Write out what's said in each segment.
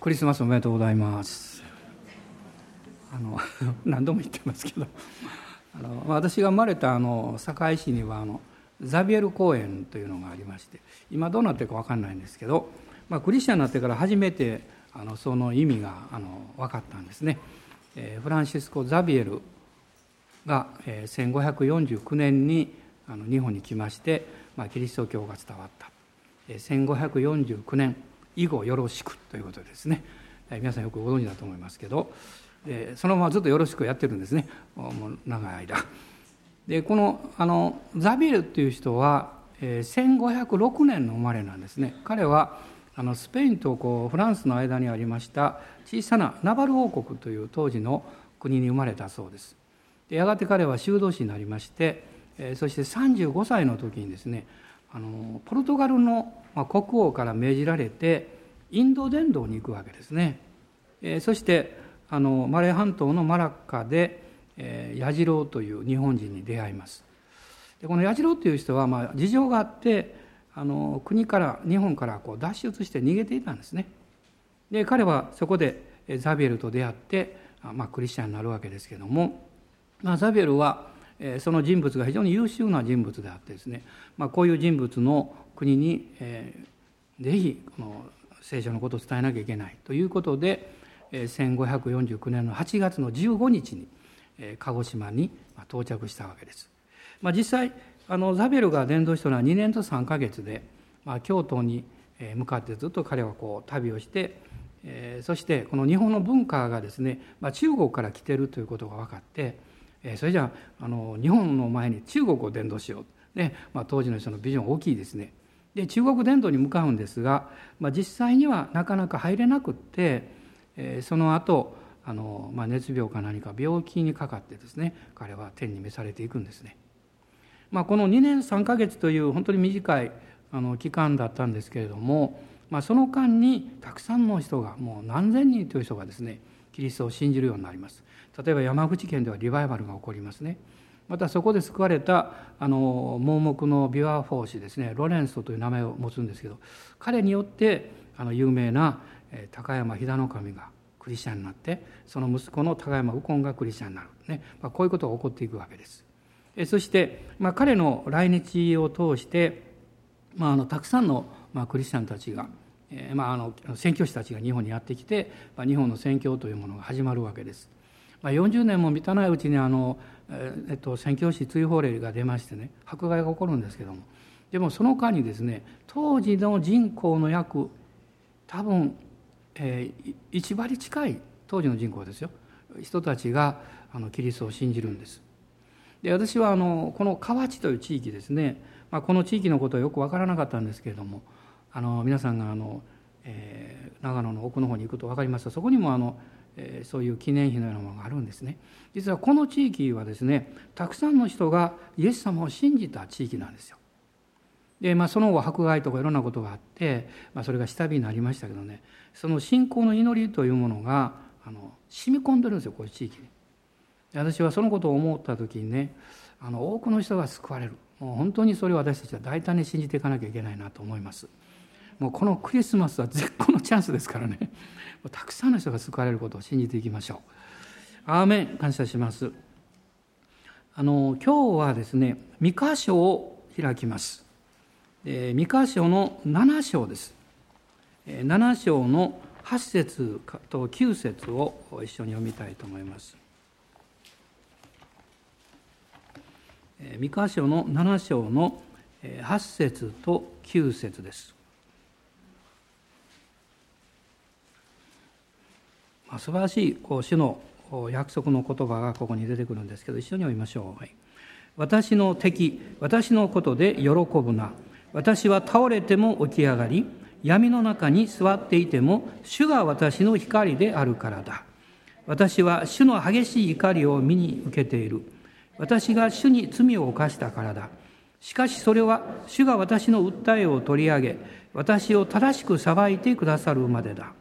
クリスマスおめでとうございます。あの 何度も言ってますけど。あの私が生まれたあの堺市にはあのザビエル公園というのがありまして今どうなってるか分かんないんですけど、まあ、クリスチャンになってから初めてあのその意味があの分かったんですね。えー、フランシスコ・ザビエルが、えー、1549年にあの日本に来まして、まあ、キリスト教が伝わった、えー、1549年以後よろしくということですね、皆さんよくご存知だと思いますけど、そのままずっとよろしくやってるんですね。もう長い間。でこのあのザビエルっていう人は、えー、1506年の生まれなんですね。彼はあのスペインとこうフランスの間にありました小さなナバル王国という当時の国に生まれたそうです。でやがて彼は修道士になりまして、えー、そして35歳の時にですねあのポルトガルのま国王から命じられてインド伝道に行くわけですね、えー、そしてあのマレー半島のマラッカで、えー、矢次郎という日本人に出会います。でこの矢次郎という人は、まあ、事情があってあの国から日本からこう脱出して逃げていたんですね。で彼はそこでザビエルと出会って、まあ、クリスチャンになるわけですけども、まあ、ザビエルはその人物が非常に優秀な人物であってですね、まあ、こういう人物の国に、えー、ぜひこの聖書のことを伝えなきゃいけないということで1549年の8月の15日に鹿児島に到着したわけです。まあ、実際あのザベルが伝道したのは2年と3か月で、まあ、京都に向かってずっと彼はこう旅をして、えー、そしてこの日本の文化がですね、まあ、中国から来てるということが分かって、えー、それじゃああの日本の前に中国を伝道しよう、ねまあ、当時の人のビジョン大きいですね。で中国伝道に向かうんですが、まあ、実際にはなかなか入れなくって、えー、その後あの、まあ、熱病か何か病気にかかってですね彼は天に召されていくんですね。まあ、この2年3か月という本当に短いあの期間だったんですけれども、まあ、その間にたくさんの人がもう何千人という人がですねキリストを信じるようになります例えば山口県ではリバイバルが起こりますねまたそこで救われたあの盲目のビワ法師ですねロレンソという名前を持つんですけど彼によってあの有名な高山飛騨の神がクリスチャンになってその息子の高山右近がクリスチャンになる、ねまあ、こういうことが起こっていくわけです。そして、まあ、彼の来日を通して、まあ、あのたくさんの、まあ、クリスチャンたちが、えーまあ、あの宣教師たちが日本にやってきて、まあ、日本の宣教というものが始まるわけです。まあ、40年も満たないうちにあの、えっと、宣教師追放令が出ましてね迫害が起こるんですけども。でもその間にですね当時の人口の約多分、えー、1割近い当時の人口ですよ。人たちがあのキリストを信じるんです。で私はあのこの河内という地域ですね、まあ、この地域のことはよく分からなかったんですけれどもあの皆さんがあの、えー、長野の奥の方に行くと分かりますとそこにもあの、え、そういう記念碑のようなものがあるんですね。実はこの地域はですねたくさんの人がイエス様を信じた地域なんですよ。で、まあ、その後迫害とかいろんなことがあって、まあ、それが下火になりましたけどねその信仰の祈りというものがあの染み込んでるんですよこういう地域に。私はそのことを思った時にねあの多くの人が救われる。もう本当にそれを私たちは大胆に信じていかなきゃいけないなと思います。もうこのクリスマスは絶好のチャンスですからね。たくさんの人が救われることを信じていきましょう。アーメン感謝します。あの今日はですね三箇所を開きます。三箇所の7章です。え7章の8節と9節を一緒に読みたいと思います。三箇所の7章の8節と9節です。まあ、素晴らしいこう主の約束の言葉がここに出てくるんですけど一緒に読みましょう。はい、私の敵私のことで喜ぶな私は倒れても起き上がり闇の中に座っていても主が私の光であるからだ私は主の激しい怒りを身に受けている私が主に罪を犯したからだ。しかしそれは主が私の訴えを取り上げ、私を正しく裁いてくださるまでだ。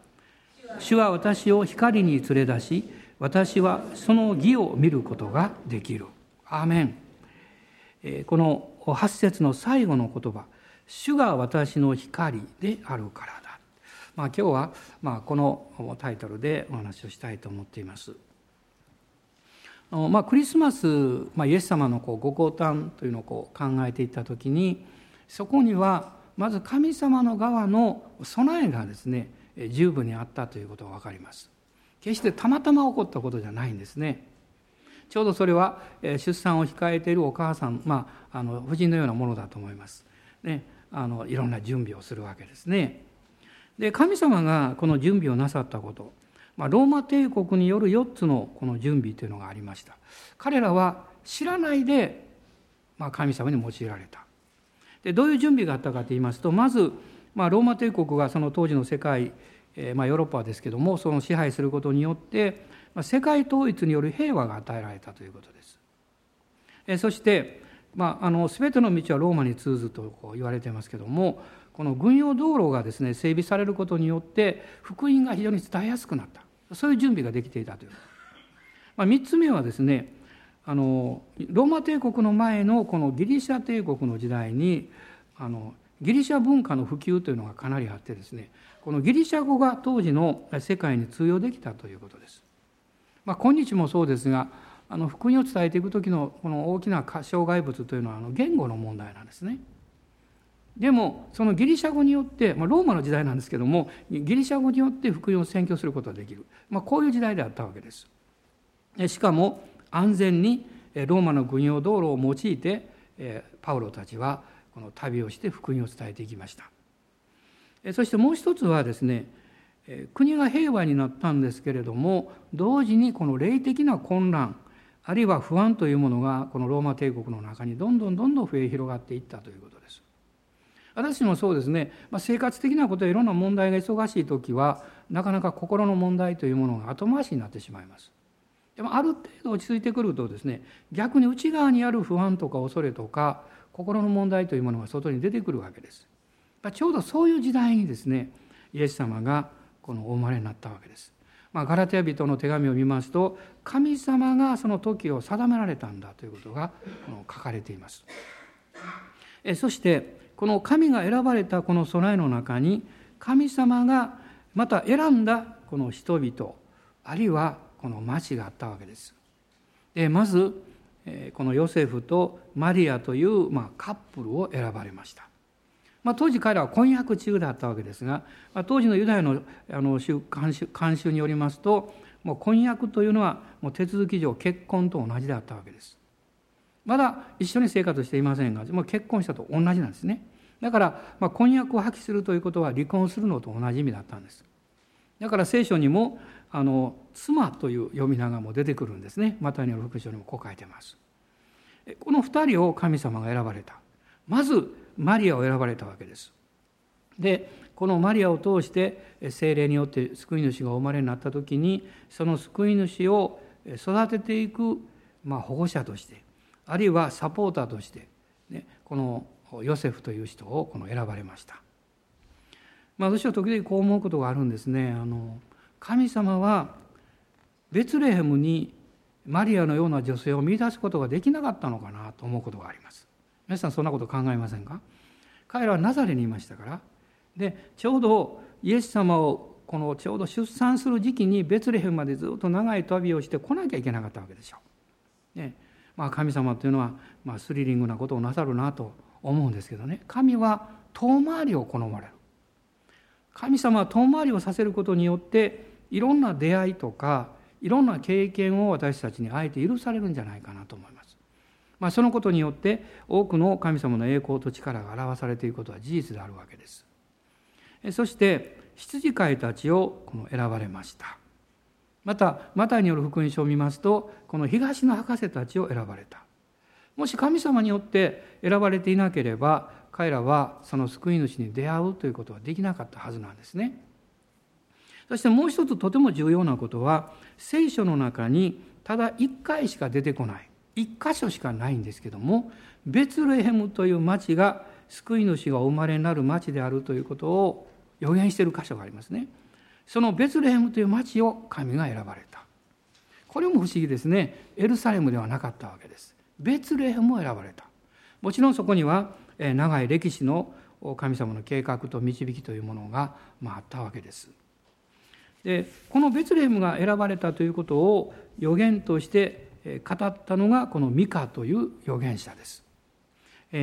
主は私を光に連れ出し、私はその義を見ることができる。アーメン。この8節の最後の言葉、主が私の光であるからだ。まあ、今日はまあこのタイトルでお話をしたいと思っています。まあ、クリスマス、まあ、イエス様のこうご降誕というのをこう考えていった時にそこにはまず神様の側の備えがですね十分にあったということが分かります。決してたまたま起こったことじゃないんですね。ちょうどそれは出産を控えているお母さん、まあ、あの夫人のようなものだと思います、ね、あのいろんな準備をするわけですね。で神様がこの準備をなさったことまあ、ローマ帝国による4つのこの準備というのがありました。彼らは知らないで、まあ、神様に用いられた。でどういう準備があったかといいますとまず、まあ、ローマ帝国がその当時の世界、えー、まあ、ヨーロッパですけどもその支配することによって、まあ、世界統一による平和が与えられたということです、えー、そして、まあ、あの全ての道はローマに通ずとこう言われてますけどもこの軍用道路がですね整備されることによって福音が非常に伝えやすくなった。そういう準備ができていたという、まあ、3つ目はですねあのローマ帝国の前のこのギリシャ帝国の時代にあのギリシャ文化の普及というのがかなりあってですねこのギリシャ語が当時の世界に通用できたということです。まあ、今日もそうですがあの福音を伝えていく時のこの大きな障害物というのはあの言語の問題なんですね。でもそのギリシャ語によって、まあ、ローマの時代なんですけどもギリシャ語によって福音を宣教することができる、まあ、こういう時代であったわけです。しかも安全にローマの軍用道路を用いてパウロたちはこの旅をして福音を伝えていきました。そしてもう一つはですね国が平和になったんですけれども同時にこの霊的な混乱あるいは不安というものがこのローマ帝国の中にどんどんどんどん増え広がっていったということです。私もそうですね、まあ、生活的なことやいろんな問題が忙しい時はなかなか心の問題というものが後回しになってしまいます。でもある程度落ち着いてくるとですね逆に内側にある不安とか恐れとか心の問題というものが外に出てくるわけです。ちょうどそういう時代にですねイエス様がこのお生まれになったわけです。まあ、ガラテヤ人の手紙を見ますと神様がその時を定められたんだということが書かれています。そしてこの神が選ばれたこの備えの中に神様がまた選んだこの人々あるいはこの町があったわけです。でまずこのヨセフとマリアという、カップルを選ばれました。まあ、当時彼らは婚約中だったわけですが、当時のユダヤのあの慣習によりますともう婚約というのはもう手続き上結婚と同じであったわけです。まだ一緒に生活していませんがもう結婚したと同じなんですねだから、婚約を破棄するということは離婚するのと同じ意味だったんですだから聖書にもあの妻という呼び名がも出てくるんですねマタイの福書にもこう書いてますこの2人を神様が選ばれたまずマリアを選ばれたわけですでこのマリアを通して精霊によって救い主がお生まれになった時にその救い主を育てていく、まあ、保護者としてあるいはサポーターとして、ね、このヨセフという人をこの選ばれました。まあ、私は時々こう思うことがあるんですね。あの神様はベツレヘムにマリアのような女性を見出すことができなかったのかなと思うことがあります。皆さんそんなこと考えませんか？彼らはナザレにいましたからでちょうどイエス様をこのちょうど出産する時期にベツレヘムまでずっと長い旅をして来なきゃいけなかったわけでしょう。ね、まあ、神様というのは、まあ、スリリングなことをなさるなと思うんですけどね神は遠回りを好まれる神様は遠回りをさせることによっていろんな出会いとかいろんな経験を私たちにあえて許されるんじゃないかなと思います。まあ、そのことによって多くの神様の栄光と力が表されていることは事実であるわけです。そして羊飼いたちをこの選ばれました。またマタイによる福音書を見ますとこの東の博士たちを選ばれたもし神様によって選ばれていなければ彼らはその救い主に出会うということはできなかったはずなんですねそしてもう一つとても重要なことは聖書の中にただ一回しか出てこない。一箇所しかないんですけどもベツレヘムという町が救い主がお生まれになる町であるということを予言している箇所がありますね。そのベツレヘムという町を神が選ばれた。これも不思議ですね。エルサレムではなかったわけです。ベツレヘムを選ばれた。もちろんそこには長い歴史の神様の計画と導きというものが、あったわけです。でこのベツレヘムが選ばれたということを予言として語ったのがこのミカという預言者です。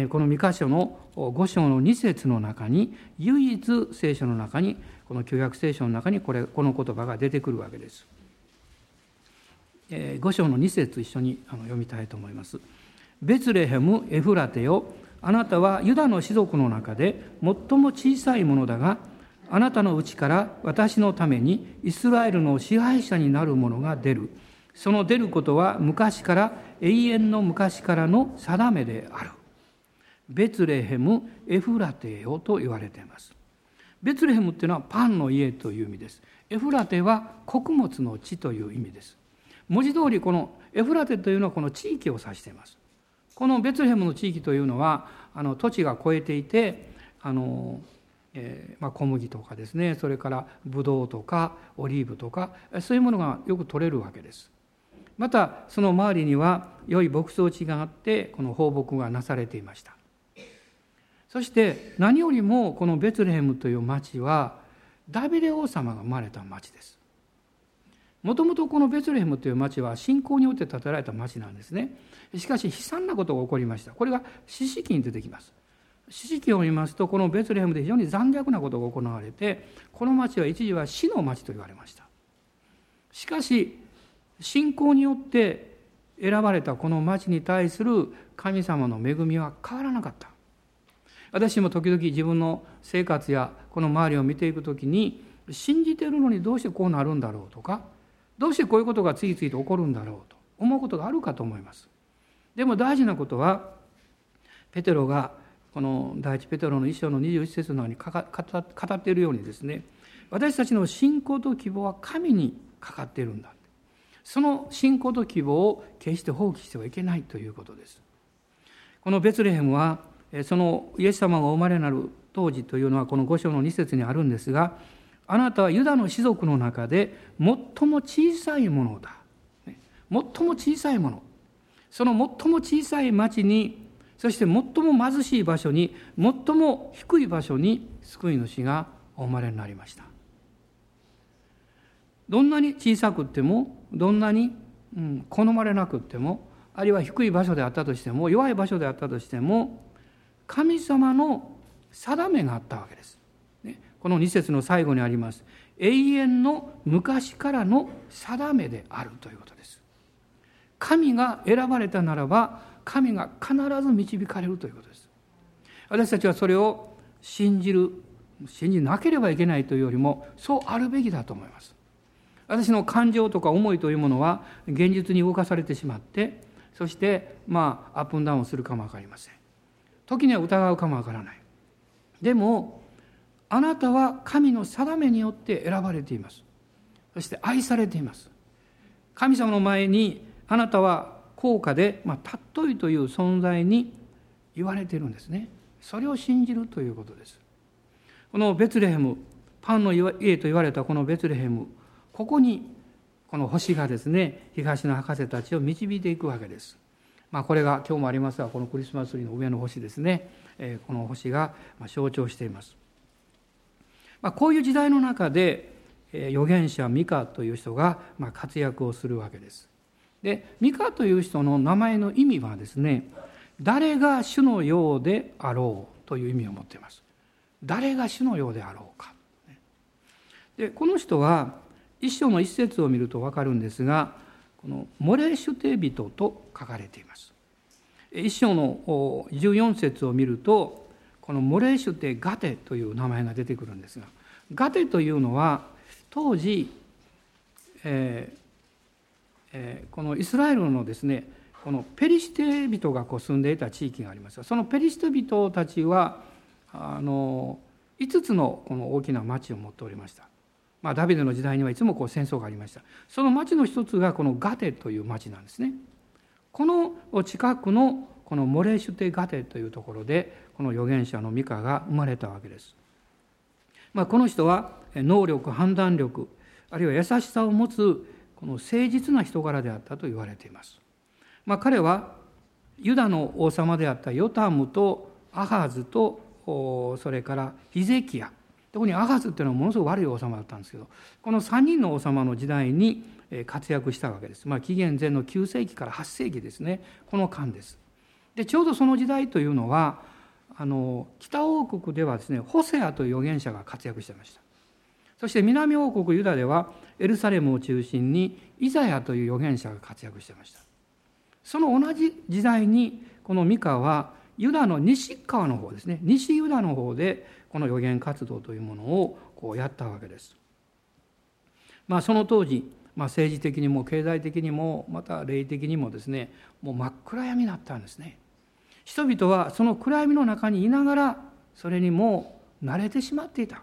このミカ書の5章の2節の中に唯一聖書の中にこの旧約聖書の中にこれこの言葉が出てくるわけです。5章の2節一緒に読みたいと思います。ベツレヘム・エフラテよあなたはユダの士族の中で最も小さいものだがあなたのうちから私のためにイスラエルの支配者になる者が出る。その出ることは昔から永遠の昔からの定めである。ベツレヘム・エフラテよと言われています。ベツレヘムっていうのはパンの家という意味です。エフラテは穀物の地という意味です。文字通りこのエフラテというのはこの地域を指しています。このベツレヘムの地域というのはあの土地が超えていてあのえー、まあ、小麦とかですねそれからブドウとかオリーブとかそういうものがよく取れるわけです。またその周りには良い牧草地があってこの放牧がなされていました。そして何よりもこのベツレヘムという町はダビデ王様が生まれた町です。もともとこのベツレヘムという町は信仰によって建てられた町なんですね。しかし悲惨なことが起こりました。これが四式に出てきます。四式を見ますとこのベツレヘムで非常に残虐なことが行われてこの町は一時は死の町と言われました。しかし信仰によって選ばれたこの町に対する神様の恵みは変わらなかった。私も時々自分の生活やこの周りを見ていく時に信じてるのにどうしてこうなるんだろうとかどうしてこういうことが次々と起こるんだろうと思うことがあるかと思います。でも大事なことはペテロがこの第一ペテロの一章の21節のように語っているようにですね私たちの信仰と希望は神にかかっているんだ。その信仰と希望を決して放棄してはいけないということです。このベツレヘムはそのイエス様がお生まれになる当時というのはこの5章の2節にあるんですがあなたはユダの士族の中で最も小さいものだ。最も小さいもの。その最も小さい町にそして最も貧しい場所に最も低い場所に救い主がお生まれになりましたどんなに小さくってもどんなに、うん、好まれなくってもあるいは低い場所であったとしても弱い場所であったとしても神様の定めがあったわけです。ね、この2節の最後にあります永遠の昔からの定めであるということです。神が選ばれたならば神が必ず導かれるということです。私たちはそれを信じる信じなければいけないというよりもそうあるべきだと思います。私の感情とか思いというものは現実に動かされてしまってそしてまあアップンダウンするかも分かりません。時には疑うかも分からない。でもあなたは神の定めによって選ばれています。そして愛されています。神様の前にあなたは高価で、まあ、尊いという存在に言われているんですね。それを信じるということです。このベツレヘムパンの家と言われたこのベツレヘムここにこの星がですね東の博士たちを導いていくわけです、まあ、これが今日もありますがこのクリスマスツリーの上の星ですね、えこの星が象徴しています、まあ、こういう時代の中で預言者ミカという人が活躍をするわけです。でミカという人の名前の意味はですね誰が主のようであろうという意味を持っています。誰が主のようであろうか。でこの人は一章の一節を見ると分かるんですがこの「モレシュテ人」と書かれています。一章の14節を見るとこの「モレシュテガテ」という名前が出てくるんですがガテというのは当時、えー、えこのイスラエルのですねこのペリシテ人がこう住んでいた地域があります。がそのペリシテ人たちはあの5つのこの大きな町を持っておりました。まあ、ダビデの時代にはいつもこう戦争がありました。その町の一つがこのガテという町なんですね。この近くのこのモレシュテガテというところでこの預言者のミカが生まれたわけです、まあ、この人は能力判断力あるいは優しさを持つこの誠実な人柄であったと言われています。まあ、彼はユダの王様であったヨタムとアハズとそれからヒゼキヤ特にアハズっていうのはものすごく悪い王様だったんですけどこの3人の王様の時代に活躍したわけです。まあ、紀元前の9世紀から8世紀ですねこの間です。でちょうどその時代というのはあの北王国ではですねホセアという預言者が活躍してました。そして南王国ユダではエルサレムを中心にイザヤという預言者が活躍してました。その同じ時代にこのミカはユダの西側の方ですね西ユダの方でこの予言活動というものをこうやったわけです。まあ、その当時、まあ、政治的にも経済的にもまた霊的にもですねもう真っ暗闇だったんですね。人々はその暗闇の中にいながらそれにもう慣れてしまっていた。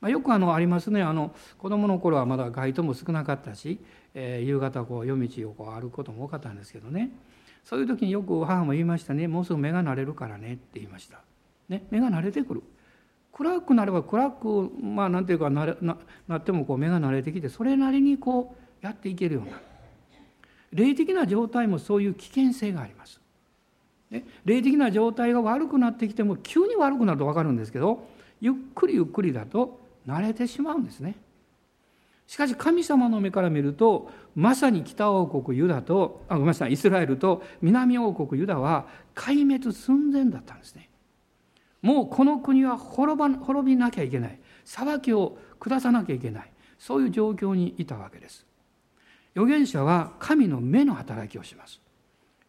まあ、よくあのありますね。あの子供の頃はまだ街灯も少なかったし、えー、夕方こう夜道をこう歩くことも多かったんですけどね。そういう時によく母も言いましたね。もうすぐ目が慣れるからねって言いました。ね、目が慣れてくる。暗くなれば暗くまあなんていうかなれななってもこう目が慣れてきてそれなりにこうやっていけるような。霊的な状態もそういう危険性があります。ね、霊的な状態が悪くなってきても急に悪くなると分かるんですけどゆっくりゆっくりだと慣れてしまうんですね。しかし神様の目から見るとまさに北王国ユダとあごめんなさいイスラエルと南王国ユダは壊滅寸前だったんですね。もうこの国は滅ば滅びなきゃいけない。裁きを下さなきゃいけない。そういう状況にいたわけです。預言者は神の目の働きをします。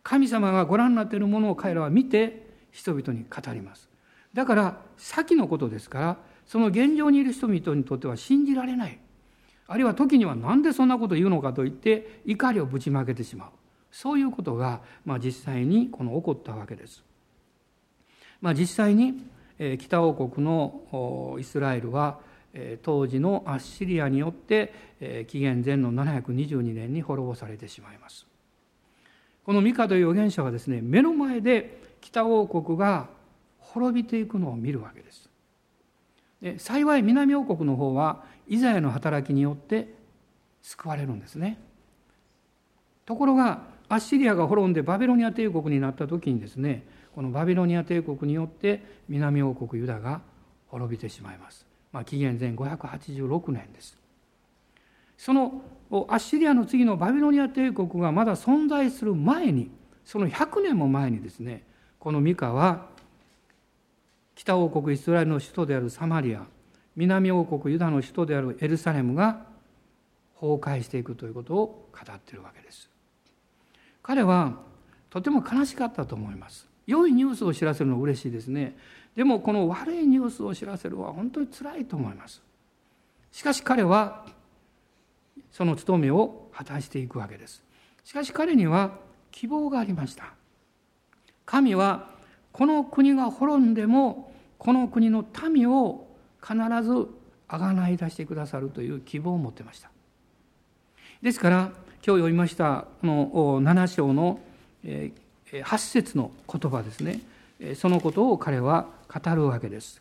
神様がご覧になっているものを彼らは見て人々に語ります。だから先のことですからその現状にいる人々にとっては信じられないあるいは時には何でそんなこと言うのかと言って怒りをぶちまけてしまうそういうことが、まあ、実際にこの起こったわけですまあ、実際に北王国のイスラエルは当時のアッシリアによって紀元前の722年に滅ぼされてしまいます。このミカという預言者はですね目の前で北王国が滅びていくのを見るわけです。で幸い南王国の方はイザヤの働きによって救われるんですね。ところがアッシリアが滅んでバビロニア帝国になった時にですねこのバビロニア帝国によって南王国ユダが滅びてしまいます。まあ、紀元前586年です。そのアッシリアの次のバビロニア帝国がまだ存在する前にその100年も前にですねこのミカは北王国イスラエルの首都であるサマリア南王国ユダの首都であるエルサレムが崩壊していくということを語っているわけです。彼はとても悲しかったと思います。良いニュースを知らせるのは嬉しいですねでもこの悪いニュースを知らせるのは本当につらいと思いますしかし彼はその務めを果たしていくわけですしかし彼には希望がありました神はこの国が滅んでもこの国の民を必ずあがない出してくださるという希望を持ってました。ですから今日読みましたこの7章の8節の言葉ですね。そのことを彼は語るわけです。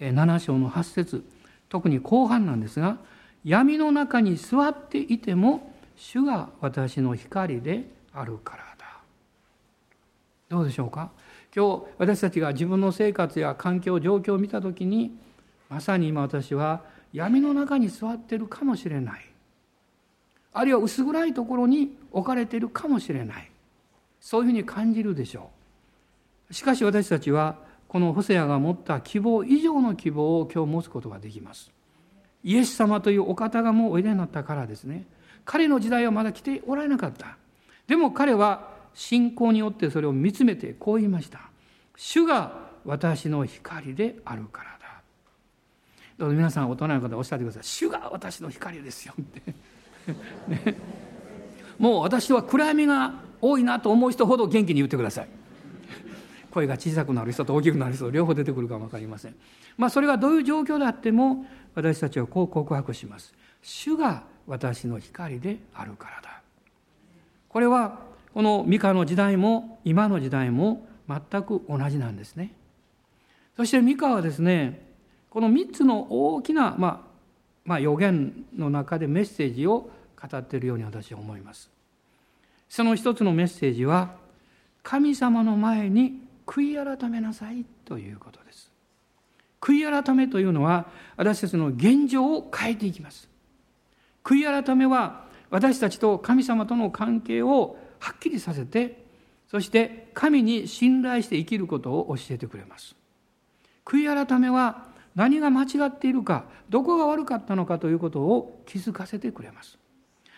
7章の8節。特に後半なんですが闇の中に座っていても主が私の光であるからだ。どうでしょうか？今日私たちが自分の生活や環境状況を見た時にまさに今私は闇の中に座ってるかもしれない。あるいは薄暗いところに置かれているかもしれない。そういうふうに感じるでしょう。しかし私たちはこのホセアが持った希望以上の希望を今日持つことができます。イエス様というお方がもうおいでになったからですね。彼の時代はまだ来ておられなかった。でも彼は信仰によってそれを見つめてこう言いました。主が私の光であるからだ。どうぞ皆さん大人の方おっしゃってください。主が私の光ですよって。ね、もう私は暗闇が多いなと思う人ほど元気に言ってください。声が小さくなる人と大きくなる人両方出てくるかも分かりません。まあそれがどういう状況であっても私たちはこう告白します。主が私の光であるからだ。これはこのミカの時代も今の時代も全く同じなんですね。そしてミカはですねこの3つの大きな、まあ、まあ予言の中でメッセージを語っているように私は思います。その一つのメッセージは神様の前に悔い改めなさいということです。悔い改めというのは私たちの現状を変えていきます。悔い改めは私たちと神様との関係をはっきりさせてそして神に信頼して生きることを教えてくれます。悔い改めは何が間違っているかどこが悪かったのかということを気づかせてくれます。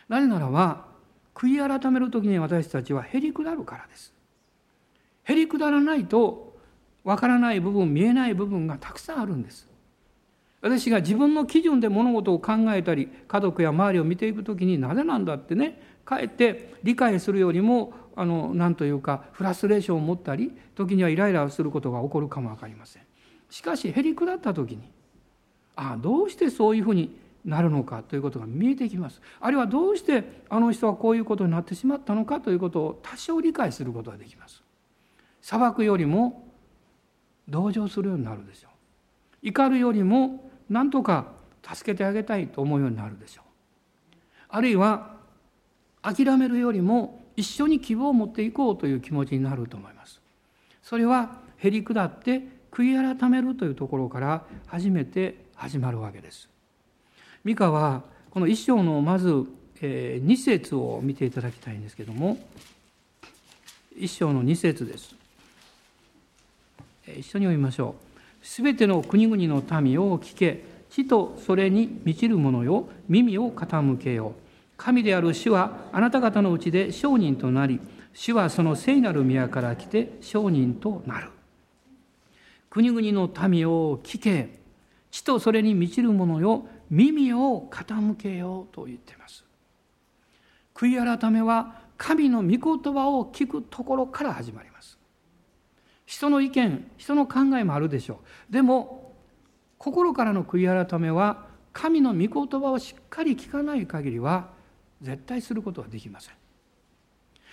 なぜならば悔い改める時に私たちはへりくだるからです。へりくだらないとわからない部分見えない部分がたくさんあるんです。私が自分の基準で物事を考えたり家族や周りを見ていく時になぜなんだってねかえって理解するよりもあの何というかフラストレーションを持ったり時にはイライラすることが起こるかも分かりません。しかしへりくだった時にああどうしてそういうふうになるのかということが見えてきます。あるいはどうしてあの人はこういうことになってしまったのかということを多少理解することができます。裁くよりも同情するようになるでしょう。怒るよりも何とか助けてあげたいと思うようになるでしょう。あるいは諦めるよりも一緒に希望を持っていこうという気持ちになると思います。それはへり下って悔い改めるというところから初めて始まるわけです。ミカはこの一章のまず2節を見ていただきたいんですけども一章の2節です。一緒に読みましょう。すべての国々の民を聞け。地とそれに満ちる者よ。耳を傾けよ。う神である主はあなた方のうちで商人となり主はその聖なる宮から来て商人となる。国々の民を聞け地とそれに満ちる者よ耳を傾けようと言っています。悔い改めは神の御言葉を聞くところから始まります。人の意見人の考えもあるでしょう。でも心からの悔い改めは神の御言葉をしっかり聞かない限りは絶対することはできません。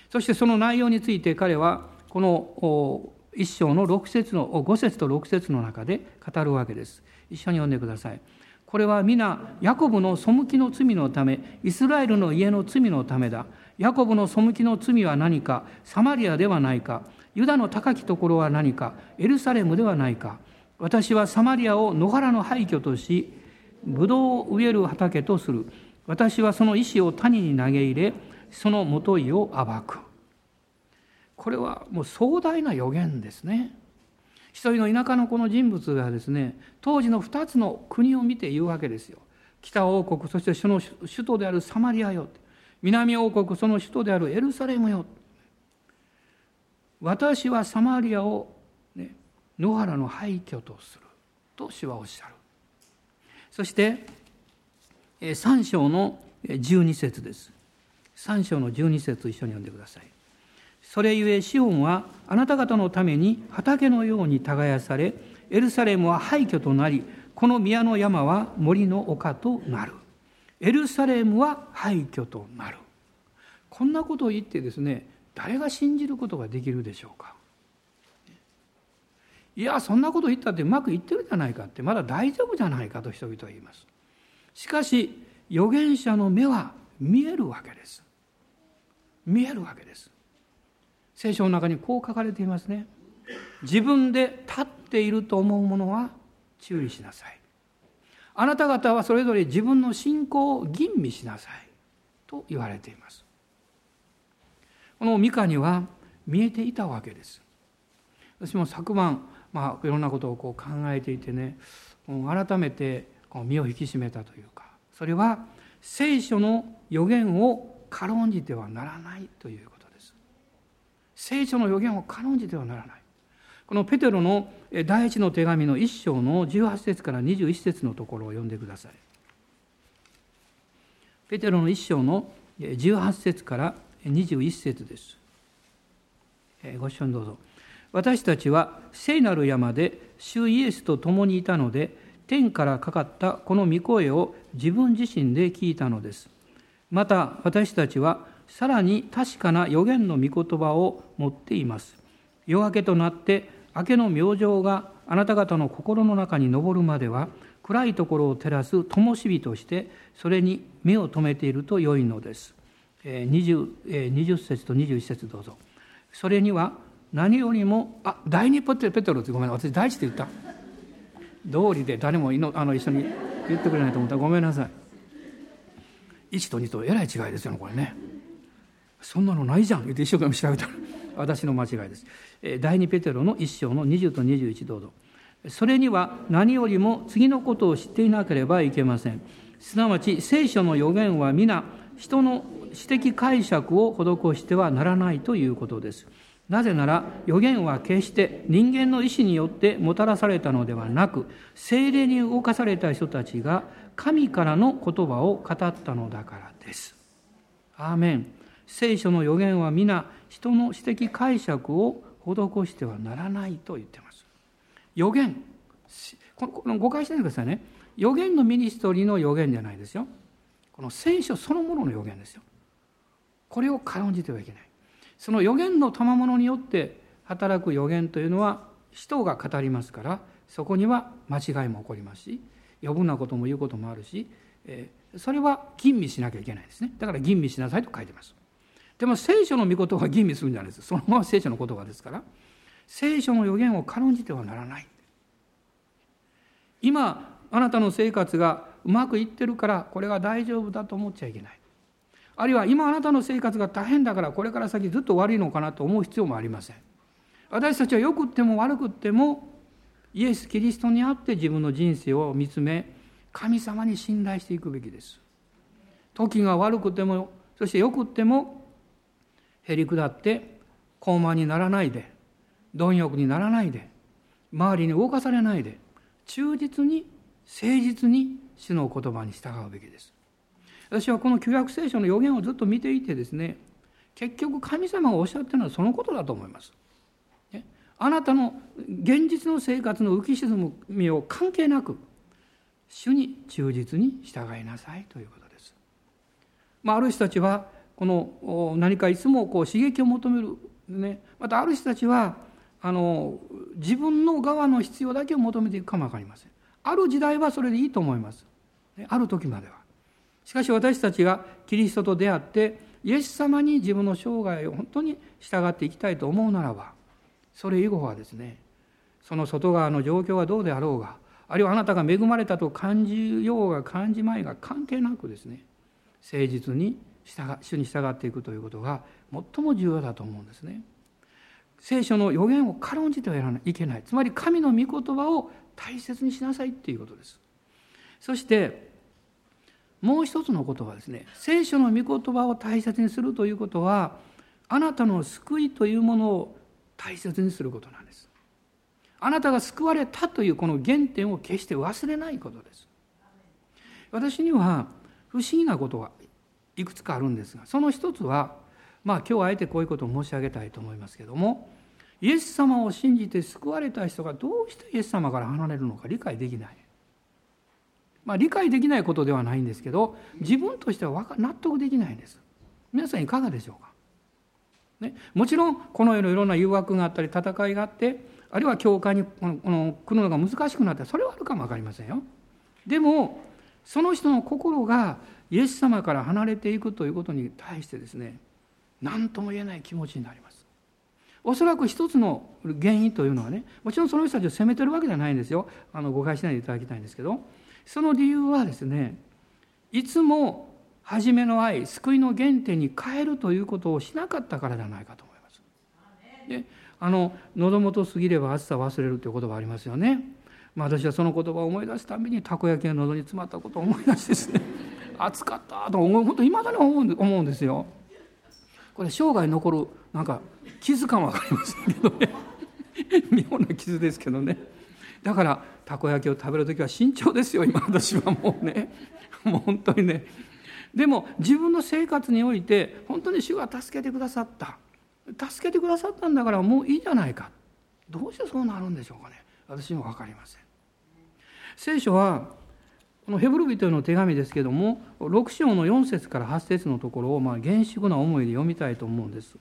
そしてその内容について彼はこの一章の6節の5節と6節の中で語るわけです。一緒に読んでください。これは皆ヤコブの背きの罪のためイスラエルの家の罪のためだ。ヤコブの背きの罪は何かサマリアではないか。ユダの高きところは何かエルサレムではないか。私はサマリアを野原の廃墟としブドウを植える畑とする。私はその石を谷に投げ入れそのもといを暴く。これはもう壮大な予言ですね。一人の田舎のこの人物がですね当時の2つの国を見て言うわけですよ。北王国そしてその首都であるサマリアよ。南王国その首都であるエルサレムよ。私はサマリアを、ね、野原の廃墟とすると主はおっしゃる。そして3章の12節です。3章の12節一緒に読んでください。それゆえシオンはあなた方のために畑のように耕されエルサレムは廃墟となりこの宮の山は森の丘となる。エルサレムは廃墟となる。こんなことを言ってですね誰が信じることができるでしょうか？いやそんなこと言ったってうまくいってるじゃないかってまだ大丈夫じゃないかと人々は言います。しかし預言者の目は見えるわけです。見えるわけです。聖書の中にこう書かれていますね。自分で立っていると思うものは注意しなさい。あなた方はそれぞれ自分の信仰を吟味しなさい。と言われています。このミカには見えていたわけです。私も昨晩、まあ、いろんなことをこう考えていてね改めて身を引き締めたというかそれは聖書の予言を軽んじてはならないということです。聖書の予言を軽んじてはならない。このペテロの第一の手紙の一章の18節から21節のところを読んでください。ペテロの一章の18節から21節です。ご一緒にどうぞ。私たちは聖なる山で主イエスと共にいたので天からかかったこの御声を自分自身で聞いたのです。また私たちはさらに確かな予言の御言葉を持っています。夜明けとなって明けの明星があなた方の心の中に昇るまでは暗いところを照らす灯火としてそれに目を留めていると良いのです。20, 20節と21節どうぞ。それには何よりもあ第二ペテロってごめん私第一って言った道理で誰もいのあの一緒に言ってくれないと思った。らごめんなさい。1と2とえらい違いですよねこれね。そんなのないじゃん言って一生懸命調べたら。私の間違いです。第二ペテロの一章の20と21どうぞ。それには何よりも次のことを知っていなければいけません。すなわち聖書の予言は皆人の私的解釈を施してはならないということですなぜなら予言は決して人間の意志によってもたらされたのではなく精霊に動かされた人たちが神からの言葉を語ったのだからです。アーメン。聖書の予言は皆人の私的解釈を施してはならないと言っています。予言。この誤解しないでくださいね。予言のミニストリーの予言じゃないですよ。この聖書そのものの予言ですよ。これを軽んじてはいけない。その予言の賜物によって働く予言というのは人が語りますからそこには間違いも起こりますし余分なことも言うこともあるし、えそれは吟味しなきゃいけないですね。だから吟味しなさいと書いてます。でも聖書の御言葉は吟味するんじゃないです。そのまま聖書の言葉ですから聖書の予言を軽んじてはならない。今あなたの生活がうまくいってるからこれが大丈夫だと思っちゃいけない。あるいは今あなたの生活が大変だからこれから先ずっと悪いのかなと思う必要もありません。私たちはよくっても悪くってもイエス・キリストにあって自分の人生を見つめ神様に信頼していくべきです。時が悪くてもそしてよくってもへり下って高慢にならないで貪欲にならないで周りに動かされないで忠実に誠実に主の言葉に従うべきです。私はこの旧約聖書の予言をずっと見ていてですね結局神様がおっしゃってるのはそのことだと思います。あなたの現実の生活の浮き沈みを関係なく主に忠実に従いなさいということです。まあ、ある人たちはこの何かいつもこう刺激を求める、ね、またある人たちはあの自分の側の必要だけを求めていくかも分かりません。ある時代はそれでいいと思います。ある時までは。しかし私たちがキリストと出会ってイエス様に自分の生涯を本当に従っていきたいと思うならばそれ以後はですねその外側の状況がどうであろうがあるいはあなたが恵まれたと感じようが感じまいが関係なくですね誠実に従主に従っていくということが最も重要だと思うんですね。聖書の予言を軽んじてはいけないつまり神の御言葉を大切にしなさいっていうことです。そしてもう一つのことはですね聖書の御言葉を大切にするということはあなたの救いというものを大切にすることなんです。あなたが救われたというこの原点を決して忘れないことです。私には不思議なことがいくつかあるんですがその一つはまあ今日はあえてこういうことを申し上げたいと思いますけどもイエス様を信じて救われた人がどうしてイエス様から離れるのか理解できない。まあ、理解できないことではないんですけど自分としては納得できないんです。皆さんいかがでしょうか、ね、もちろんこの世のいろんな誘惑があったり戦いがあってあるいは教会にこの来るのが難しくなってそれはあるかも分かりませんよ。でもその人の心がイエス様から離れていくということに対してですね何とも言えない気持ちになります。おそらく一つの原因というのはねもちろんその人たちを責めてるわけじゃないんですよ。あの誤解しないでいただきたいんですけど。その理由はですねいつも初めの愛救いの原点に変えるということをしなかったからじゃないかと思います。であの喉元過ぎれば暑さ忘れるという言葉ありますよね。まあ、私はその言葉を思い出すたびにたこ焼きが喉に詰まったことを思い出してですね 暑かったと思う本当いまだに思うんですよ。これ生涯残るなんか傷感は分かりませんけどね妙な傷ですけどねだからたこ焼きを食べる時は慎重ですよ今私はもうね。もう本当にね。でも自分の生活において本当に主が助けてくださった。助けてくださったんだからもういいじゃないか。どうしてそうなるんでしょうかね。私にも分かりません。聖書はこのヘブル人への手紙ですけども6章の4節から8節のところをまあ厳粛な思いで読みたいと思うんです。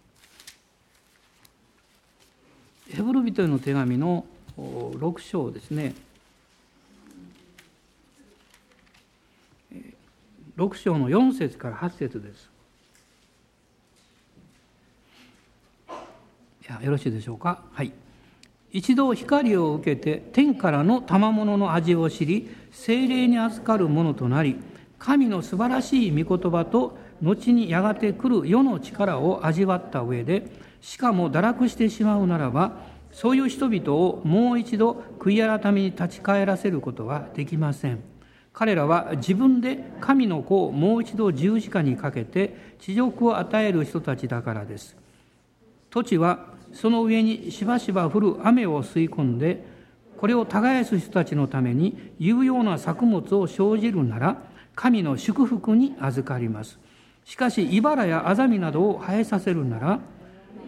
ヘブル人への手紙の6章ですね。6章の4節から8節です。よろしいでしょうか？はい。一度光を受けて天からの賜物の味を知り精霊に預かるものとなり神の素晴らしい御言葉と後にやがて来る世の力を味わった上でしかも堕落してしまうならばそういう人々をもう一度悔い改めに立ち返らせることはできません。彼らは自分で神の子をもう一度十字架にかけて地獄を与える人たちだからです。土地はその上にしばしば降る雨を吸い込んでこれを耕す人たちのために有用な作物を生じるなら神の祝福に預かります。しかし茨やアザミなどを生えさせるなら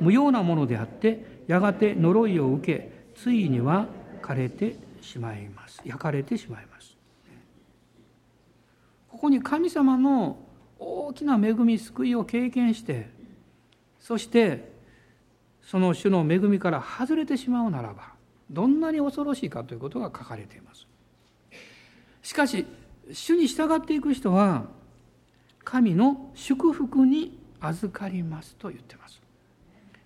無用なものであってやがて呪いを受けついには枯れてしまいます。焼かれてしまいます。ここに神様の大きな恵み救いを経験してそしてその種の恵みから外れてしまうならばどんなに恐ろしいかということが書かれています。しかし主に従っていく人は神の祝福に預かりますと言ってます。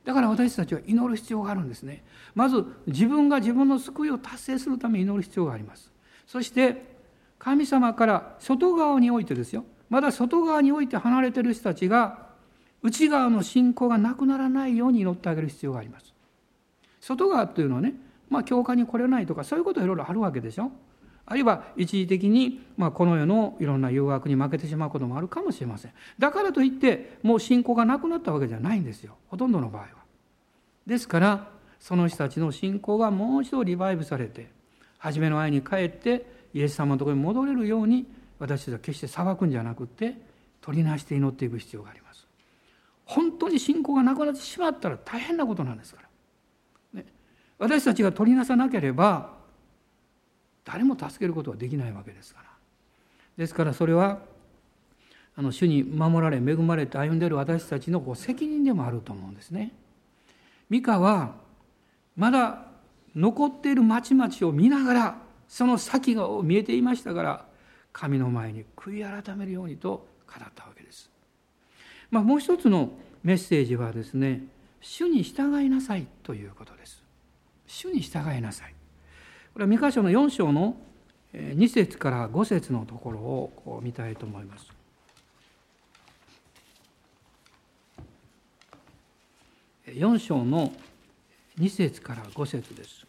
だから私たちは祈る必要があるんですね。まず自分が自分の救いを達成するために祈る必要があります。そして神様から外側においてですよ。まだ外側において離れてる人たちが内側の信仰がなくならないように祈ってあげる必要があります。外側というのはねまあ教会に来れないとかそういうこといろいろあるわけでしょ。あるいは一時的に、まあ、この世のいろんな誘惑に負けてしまうこともあるかもしれません。だからといってもう信仰がなくなったわけじゃないんですよ。ほとんどの場合は。ですからその人たちの信仰がもう一度リバイブされて初めの愛に帰ってイエス様のところに戻れるように私たちは決して裁くんじゃなくって取りなして祈っていく必要があります。本当に信仰がなくなってしまったら大変なことなんですから、ね、私たちが取りなさなければ誰も助けることはできないわけですから。ですからそれはあの主に守られ恵まれて歩んでいる私たちのこう責任でもあると思うんですね。ミカはまだ残っている町々を見ながらその先が見えていましたから神の前に悔い改めるようにと語ったわけです。まあ、もう一つのメッセージはですね主に従いなさいということです。主に従いなさい。これは三箇所の4章の2節から5節のところを見たいと思います。4章の2節から5節です。